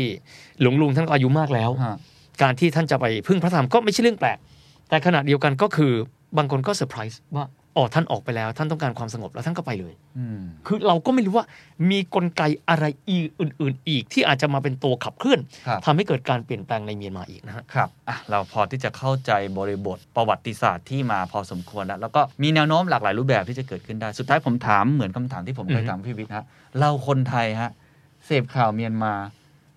หลวงลุงท่านก็อายุมากแล้วฮะการที่ท่านจะไปพึ่งพระธรรมก็ไม่ใช่เรื่องแปลกแต่ขณะเดียวกันก็คือบางคนก็เซอร์ไพรส์ว่า อ๋อท่านออกไปแล้ว ท่านต้องการความสงบแล้วท่านก็ไปเลยอืมคือเราก็ไม่รู้ว่ามีกลไกอะไรอีกอื่น ๆ อีกที่อาจจะมาเป็นตัวขับเคลื่อนครับทำให้เกิดการเปลี่ยนแปลงในเมียนมาอีกนะฮะครับอะเราพอที่จะเข้าใจบริบทประวัติศาสตร์ที่มาพอสมควรแล้ว แล้วก็มีแนวโน้มหลากหลายรูปแบบที่จะเกิดขึ้นได้ สุดท้ายผมถามเหมือนคำถามที่ผมเคยอือฮึถามพี่วิทย์ฮะเราคนไทยฮะเสพข่าวเมียนมา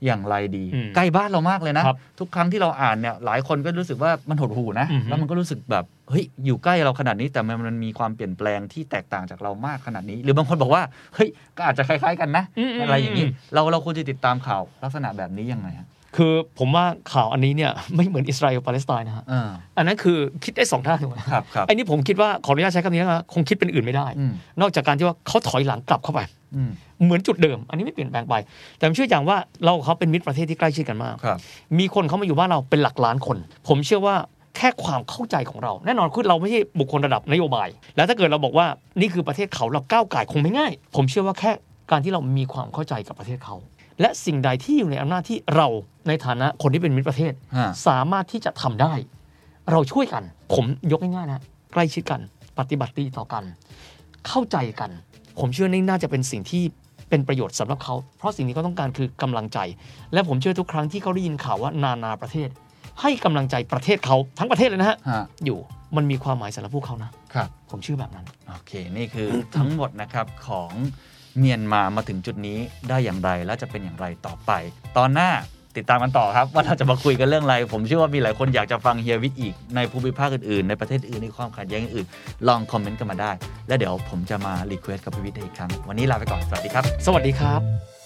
อย่างไรดีอืมใกล้บ้านเรามากเลยนะครับทุกครั้งที่เราอ่านเนี่ยหลายคนก็รู้สึกว่ามันหดหูนะอือฮึแล้วมันก็รู้สึกแบบเฮ้ยอยู่ใกล้เราขนาดนี้แต่มันมันมีความเปลี่ยนแปลงที่แตกต่างจากเรามากขนาดนี้ หรือบางคนบอกว่าเฮ้ยก็อาจจะคล้าย ๆ กันนะอืมอะไรอย่างนี้เราเราควรจะติดตามข่าวลักษณะแบบนี้ยังไงฮะ คือผมว่าข่าวอันนี้เนี่ยไม่เหมือนอิสราเอลปาเลสไตน์นะฮะอ่าอันนั้นคือคิดได้สองด้านถูกไหมครับครับไอ้นี่ผมคิดว่าขออนุญาตใช้คำนี้นะคงคิดเป็นอื่นไม่ได้อืมนอกจากการที่ว่าเขาถอยหลังกลับเข้าไปอืมเหมือนจุดเดิม อันนี้ไม่เปลี่ยนแปลงไป แต่ผมเชื่ออย่างว่าเรากับเขาเป็นมิตรประเทศที่ใกล้ชิดกันมากครับมีคนเข้ามาอยู่บ้านเราเป็นหลักล้านคน ผมเชื่อว่าแค่ความเข้าใจของเรา แน่นอนคือเราไม่ใช่บุคคลระดับนโยบาย แล้วถ้าเกิดเราบอกว่านี่คือประเทศเขาเราก้าวไก่ายคงไม่ง่าย ผมเชื่อว่าแค่การที่เรามีความเข้าใจกับประเทศเขา และสิ่งใดที่อยู่ในอำนาจที่เราในฐานะคนที่เป็นมิตรประเทศ ฮะ สามารถที่จะทำได้ เราช่วยกัน ผมยกง่ายๆนะใกล้ชิดกัน ปฏิบัติดีต่อกัน เข้าใจกัน ผมเชื่อนี่น่าจะเป็นสิ่งที่เป็นประโยชน์สำหรับเขา เพราะสิ่งที่เขาต้องการคือกำลังใจ และผมเชื่อทุกครั้งที่เขาได้ยินข่าวว่านานาประเทศ ให้กำลังใจประเทศเขาทั้งประเทศเลยนะฮะฮะอยู่มันมีความหมายสำหรับพวกเขานะครับ ผมเชื่อแบบนั้น โอเค นี่คือทั้งหมดนะครับของ เมียนมามาถึงจุดนี้ได้อย่างไรและจะเป็นอย่างไรต่อไป ตอนหน้าติดตามกันต่อครับ ว่าเราจะมาคุยกันเรื่องอะไร ผมเชื่อว่ามีหลายคนอยากจะฟังเฮียวิทย์อีกในภูมิภาคอื่นๆ ในประเทศอื่นในความขัดแย้งอื่น ลองคอมเมนต์กันมาได้ และเดี๋ยวผมจะมา request กับพี่วิทย์อีกครั้ง วันนี้ลาไปก่อน สวัสดีครับ สวัสดีครับ